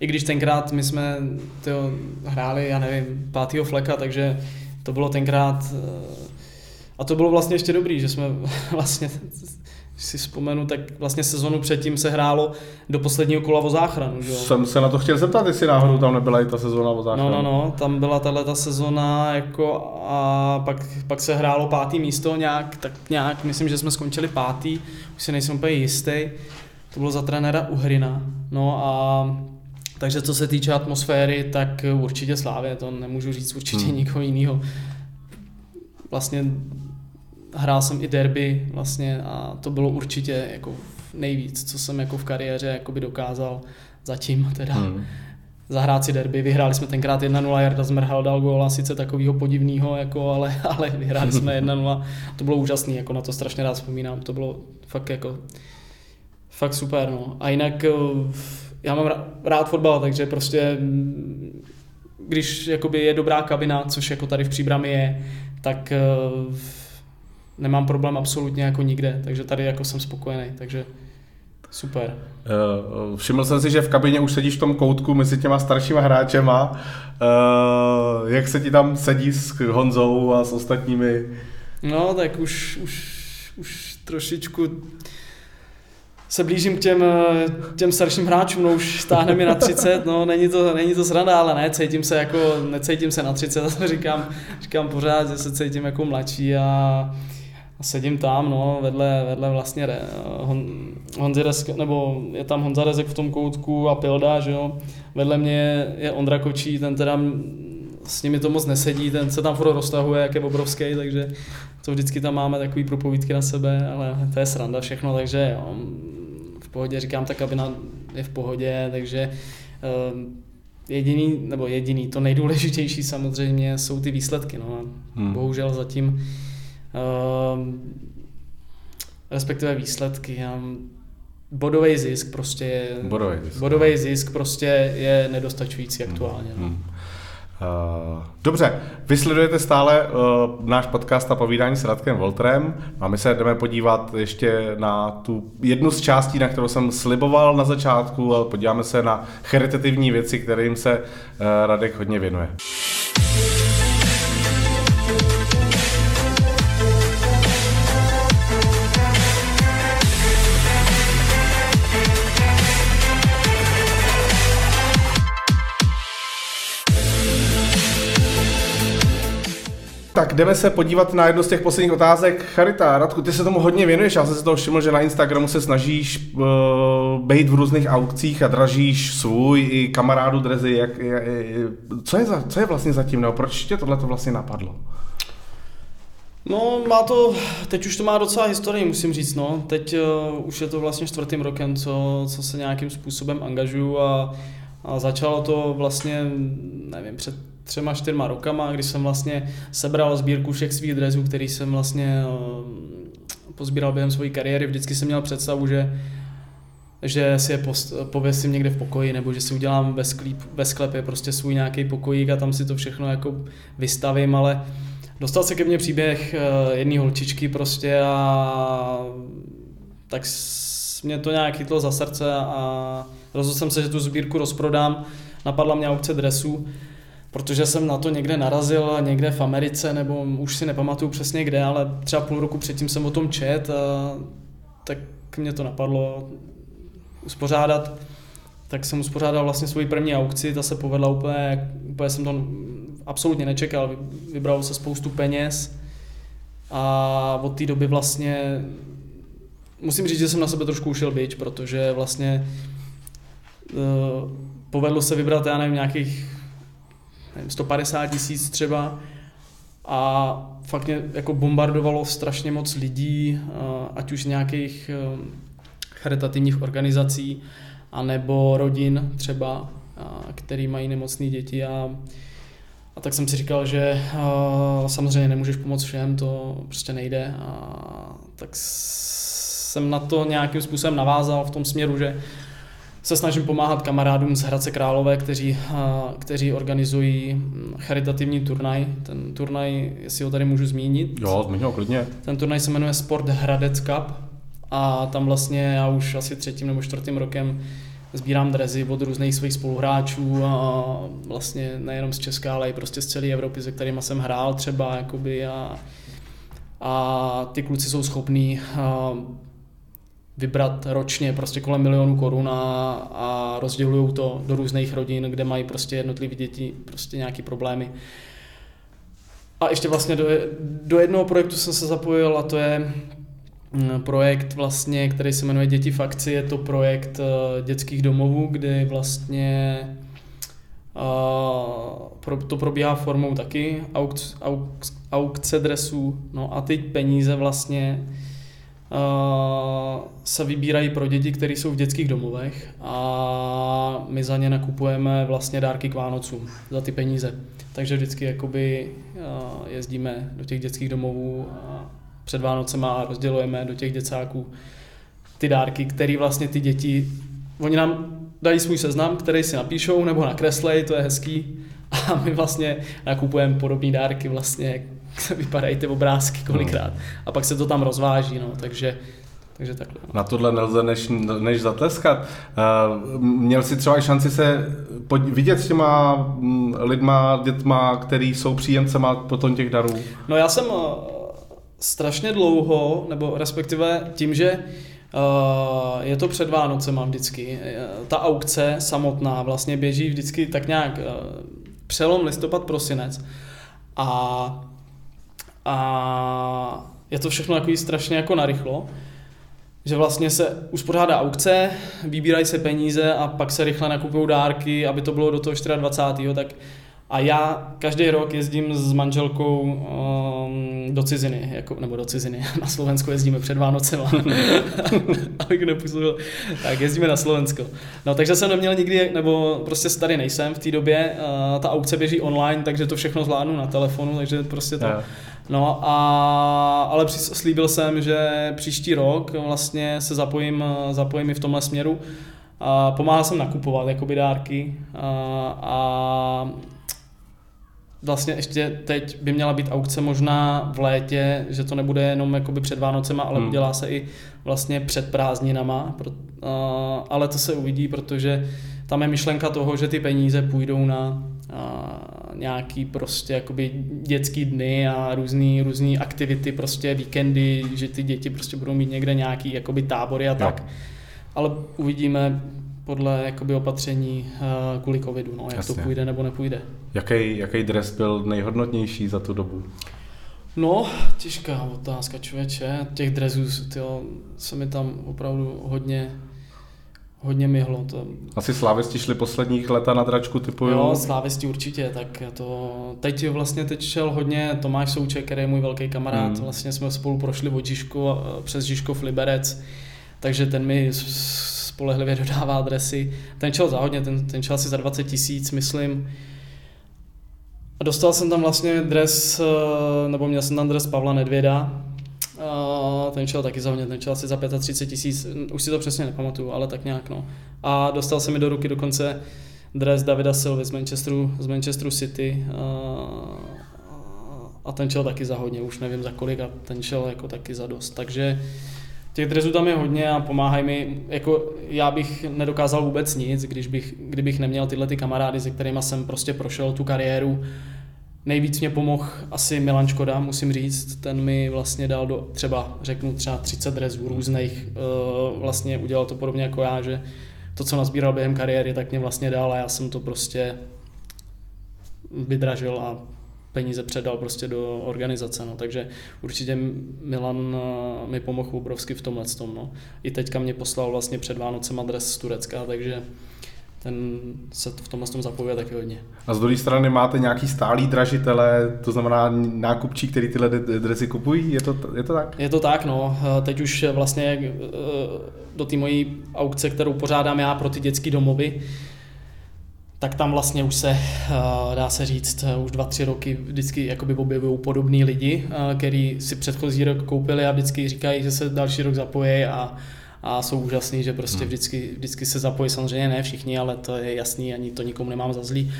I když tenkrát my jsme tyjo, hráli, já nevím, pátýho fleka, takže to bylo tenkrát eh, a to bylo vlastně ještě dobrý, že jsme vlastně si vzpomenu, tak vlastně sezonu předtím se hrálo do posledního kola o záchranu. Že? Jsem se na to chtěl zeptat, jestli náhodou tam nebyla i ta sezona o záchranu. No, no, no, tam byla tahle ta sezona jako a pak, pak se hrálo pátý místo nějak, tak nějak, myslím, že jsme skončili pátý, už si nejsem úplně jistý. To bylo za trenéra Uhrina. No a takže co se týče atmosféry, tak určitě Slávě, to nemůžu říct určitě hmm. nikoho jiného. Vlastně hrál jsem i derby vlastně a to bylo určitě jako nejvíc, co jsem jako v kariéře jakoby dokázal zatím teda. Hmm. Zahrát si derby, vyhráli jsme tenkrát 1-0, Jarda Zmrhal dal góla, sice takového podivného, jako, ale, ale vyhráli jsme 1-0, to bylo úžasný, jako na to strašně rád vzpomínám, to bylo fakt jako fakt super, no. A jinak eh, já mám rád fotbal, takže prostě mm, když jakoby je dobrá kabina, což jako tady v Příbrami je, tak eh, nemám problém absolutně jako nikde, takže tady jako jsem spokojený, takže super. Uh, všiml jsem si, že v kabině už sedíš v tom koutku mezi těma staršíma hráčema. Uh, jak se ti tam sedí s Honzou a s ostatními? No, tak už, už, už trošičku se blížím k těm, těm starším hráčům, no už stáhne mi na 30, no není to, není to sranda, ale ne, cítím se jako, necítím se na 30, to říkám, říkám pořád, že se cítím jako mladší a a sedím tam, no, vedle, vedle vlastně re, Hon, Honzi Rezek, nebo je tam Honza Rezek v tom koutku a Pilda, že jo. Vedle mě je Ondra Kočí, ten teda s nimi to moc nesedí, ten se tam furt roztahuje, jak je obrovský, takže to vždycky tam máme takový propovídky na sebe, ale to je sranda všechno, takže jo, v pohodě, říkám, ta kabina je v pohodě, takže uh, jediný, nebo jediný, to nejdůležitější samozřejmě jsou ty výsledky, no. Hmm. Bohužel zatím respektive výsledky. Bodový zisk prostě je, bodový zisk, bodový zisk prostě je nedostačující aktuálně. Hmm. No. Hmm. Uh, dobře, vy sledujete stále uh, náš podcast a povídání s Radkem Voltrem a my se jdeme podívat ještě na tu jednu z částí, na kterou jsem sliboval na začátku, ale podíváme se na charitativní věci, kterým se uh, Radek hodně věnuje. Tak jdeme se podívat na jednu z těch posledních otázek. Charita, Radku, ty se tomu hodně věnuješ, já jsem se toho všiml, že na Instagramu se snažíš uh, být v různých aukcích a dražíš svůj i kamarádu drezy. Jak, jak, co, je za, co je vlastně zatím, nebo proč tě tohle to vlastně napadlo? No, má to, teď už to má docela historii, musím říct, no. Teď uh, už je to vlastně čtvrtým rokem, co, co se nějakým způsobem angažuju a, a začalo to vlastně, nevím, před třema, čtyřma rokama, kdy jsem vlastně sebral sbírku všech svých drezů, který jsem vlastně uh, pozbíral během své kariéry. Vždycky jsem měl představu, že že si je post, pověsím někde v pokoji, nebo že si udělám ve, sklíp, ve sklepě prostě svůj nějaký pokojík a tam si to všechno jako vystavím, ale dostal se ke mně příběh eh, jedné holčičky prostě a tak mě to nějak chytlo za srdce a rozhodl jsem se, že tu sbírku rozprodám. Napadla mě aukce dresů, protože jsem na to někde narazil, někde v Americe, nebo už si nepamatuju přesně kde, ale třeba půl roku předtím jsem o tom čet a tak mě to napadlo uspořádat. Tak jsem uspořádal vlastně svoji první aukci, ta se povedla úplně, úplně jsem to absolutně nečekal. Vybralo se spoustu peněz a od té doby vlastně musím říct, že jsem na sebe trošku ušel byč, protože vlastně uh, povedlo se vybrat, já nevím, nějakých nevím, 150 tisíc třeba a fakt mě jako bombardovalo strašně moc lidí, uh, ať už z nějakých uh, charitativních organizací, anebo rodin třeba, který mají nemocné děti a a tak jsem si říkal, že samozřejmě nemůžeš pomoct všem, to prostě nejde. A tak jsem na to nějakým způsobem navázal v tom směru, že se snažím pomáhat kamarádům z Hradce Králové, kteří, uh, kteří organizují hm, charitativní turnaj. Ten turnaj, jestli ho tady můžu zmínit. Jo, zmínil klidně. Ten turnaj se jmenuje Sport Hradec Cup a tam vlastně já už asi třetím nebo čtvrtým rokem sbírám drezy od různých svých spoluhráčů a vlastně nejenom z Česka, ale i prostě z celé Evropy, se kterými jsem hrál třeba jakoby a, a ty kluci jsou schopní vybrat ročně prostě kolem milionu korun a, a rozdělují to do různých rodin, kde mají prostě jednotlivé děti prostě nějaké problémy. A ještě vlastně do, do jednoho projektu jsem se zapojil a to je Mm, projekt vlastně, který se jmenuje Děti v akci, je to projekt eh, dětských domovů, kdy vlastně uh, to probíhá formou taky aukce, aukce dresů, no a ty peníze vlastně se vybírají pro děti, které jsou v dětských domovech a my za ně nakupujeme vlastně dárky k Vánocům za ty peníze. Takže vždycky jakoby uh, jezdíme do těch dětských domovů a před Vánocema rozdělujeme do těch děcáků ty dárky, které vlastně ty děti, oni nám dají svůj seznam, který si napíšou nebo nakreslej, to je hezký, a my vlastně nakupujeme podobné dárky, vlastně vypadají ty obrázky kolikrát. A pak se to tam rozváží, no, takže takže takhle. Na tohle nelze než, než zatleskat. Uh, měl jsi třeba šanci se pod, vidět s těma mm, lidma, dětma, který jsou příjemcema potom těch darů? No já jsem strašně dlouho, nebo respektive tím, že Uh, je to před Vánocema vždycky. Ta aukce samotná vlastně běží vždycky tak nějak přelom listopad, prosinec. A, a je to všechno takový strašně jako narychlo, že vlastně se uspořádá aukce, vybírají se peníze a pak se rychle nakupují dárky, aby to bylo do toho 24. tak a já každý rok jezdím s manželkou um, do ciziny, jako, nebo do ciziny, na Slovensko jezdíme před Vánocem, abych nepůsobil. Tak jezdíme na Slovensko. No takže jsem neměl nikdy, nebo prostě tady nejsem v té době, uh, ta aukce běží online, takže to všechno zvládnu na telefonu, takže prostě to... Yeah. No a, ale slíbil jsem, že příští rok vlastně se zapojím, zapojím i v tomhle směru. A pomáhal jsem nakupovat jakoby dárky a, a vlastně ještě teď by měla být aukce možná v létě, že to nebude jenom jakoby před Vánocema, ale hmm. udělá se i vlastně před prázdninama, pro, uh, ale to se uvidí, protože tam je myšlenka toho, že ty peníze půjdou na uh, nějaký prostě jakoby dětský dny a různý, různý aktivity, prostě víkendy, že ty děti prostě budou mít někde nějaký jakoby tábory a tak. No. Ale uvidíme, podle jakoby opatření uh, kvůli covidu, no, jak Jasně. to půjde nebo nepůjde. Jaký, jaký dres byl nejhodnotnější za tu dobu? No, těžká otázka, člověče. Těch drezů, tyjo, se mi tam opravdu hodně, hodně myhlo. To... Asi slávisti šli posledních leta na dračku typu. Jo, slávisti určitě, tak to... Teď vlastně teď šel hodně Tomáš Souček, který je můj velký kamarád. Hmm. Vlastně jsme spolu prošli od Žižku, přes Žižkov Liberec, takže ten mi spolehlivě dodává adresy. Ten čel za hodně, ten, ten čel asi za 20 tisíc, myslím. A dostal jsem tam vlastně dres, eh, nebo měl jsem tam dres Pavla Nedvěda, ten čel taky za hodně, ten čel asi za 35 tisíc, už si to přesně nepamatuju, ale tak nějak no. A dostal se mi do ruky dokonce dres Davida Silvy z Manchesteru, z Manchesteru City a, a ten čel taky za hodně, už nevím za kolik a ten čel jako taky za dost, takže těch drezů tam je hodně a pomáhají mi, jako já bych nedokázal vůbec nic, když bych, kdybych neměl tyhle ty kamarády, se kterými jsem prostě prošel tu kariéru. Nejvíc mě pomohl asi Milan Škoda, musím říct, ten mi vlastně dal do třeba, řeknu třeba 30 drezů různých, uh, vlastně udělal to podobně jako já, že to, co nazbíral během kariéry, tak mě vlastně dal a já jsem to prostě vydražil a peníze předal prostě do organizace, no. takže určitě Milan eh, mi pomohl obrovsky v tomhle tom, no. I teďka mě poslal vlastně před Vánocem adres z Turecka, takže ten se v tomhle tom zapojuje taky hodně. A z druhé strany máte nějaký stálý dražitele, to znamená nákupčí, který tyhle dresy kupují, je to, je to tak? Je to tak, no. Eh, teď už vlastně eh, do té mojí aukce, kterou pořádám já pro ty dětské domovy, tak tam vlastně už se, eh, dá se říct, už dva, tři roky vždycky jakoby objevují podobní lidi, který si předchozí rok koupili a vždycky říkají, že se další rok zapojí a, a jsou úžasný, že prostě hmm. vždycky, vždycky se zapojí, samozřejmě ne všichni, ale to je jasný, ani to nikomu nemám za zlý.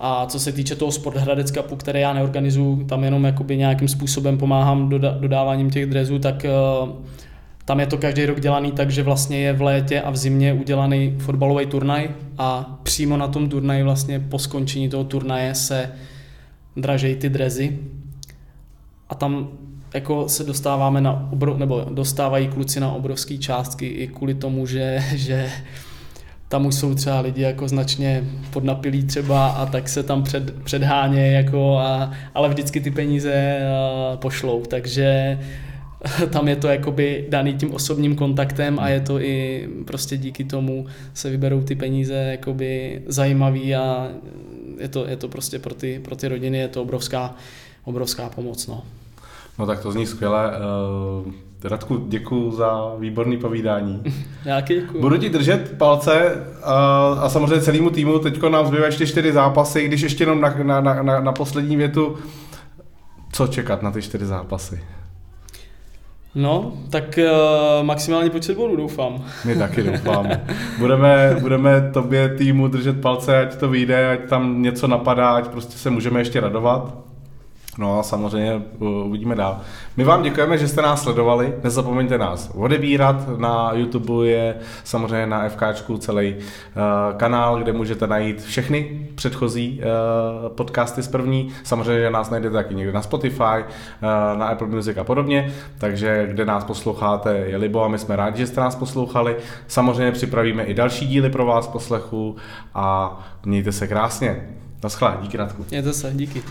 A co se týče toho Sport Hradec Cupu, který já neorganizuju, tam jenom jakoby nějakým způsobem pomáhám doda- dodáváním těch drezů, tak uh, tam je to každý rok dělaný tak, že vlastně je v létě a v zimě udělaný fotbalový turnaj a přímo na tom turnaji vlastně po skončení toho turnaje se dražejí ty drezy a tam jako se dostáváme na obrov, nebo dostávají kluci na obrovské částky i kvůli tomu, že, že tam už jsou třeba lidi jako značně podnapilí třeba a tak se tam před, předháně jako a, ale vždycky ty peníze pošlou, takže tam je to jakoby daný tím osobním kontaktem a je to i prostě díky tomu se vyberou ty peníze jakoby zajímavý a je to, je to prostě pro ty, pro ty rodiny je to obrovská, obrovská pomoc. No. No tak to zní skvěle. Uh... Radku, děkuji za výborný povídání. Já děkuji. Budu ti držet palce a, a samozřejmě celému týmu. Teď nám zbývá ještě čtyři zápasy, když ještě jenom na, na, na, na poslední větu, co čekat na ty čtyři zápasy? No, tak uh, maximální počet bodů doufám. My taky doufáme. Budeme, budeme tobě týmu držet palce, ať to vyjde, ať tam něco napadá, ať prostě se můžeme ještě radovat. No a samozřejmě uvidíme dál. My vám děkujeme, že jste nás sledovali. Nezapomeňte nás odebírat. Na YouTube je samozřejmě na FKčku celý uh, kanál, kde můžete najít všechny předchozí uh, podcasty z první. Samozřejmě nás najdete taky někde na Spotify, uh, na Apple Music a podobně. Takže kde nás posloucháte je libo a my jsme rádi, že jste nás poslouchali. Samozřejmě připravíme i další díly pro vás poslechu a mějte se krásně. Naschle, díky Radku. Mějte se, díky.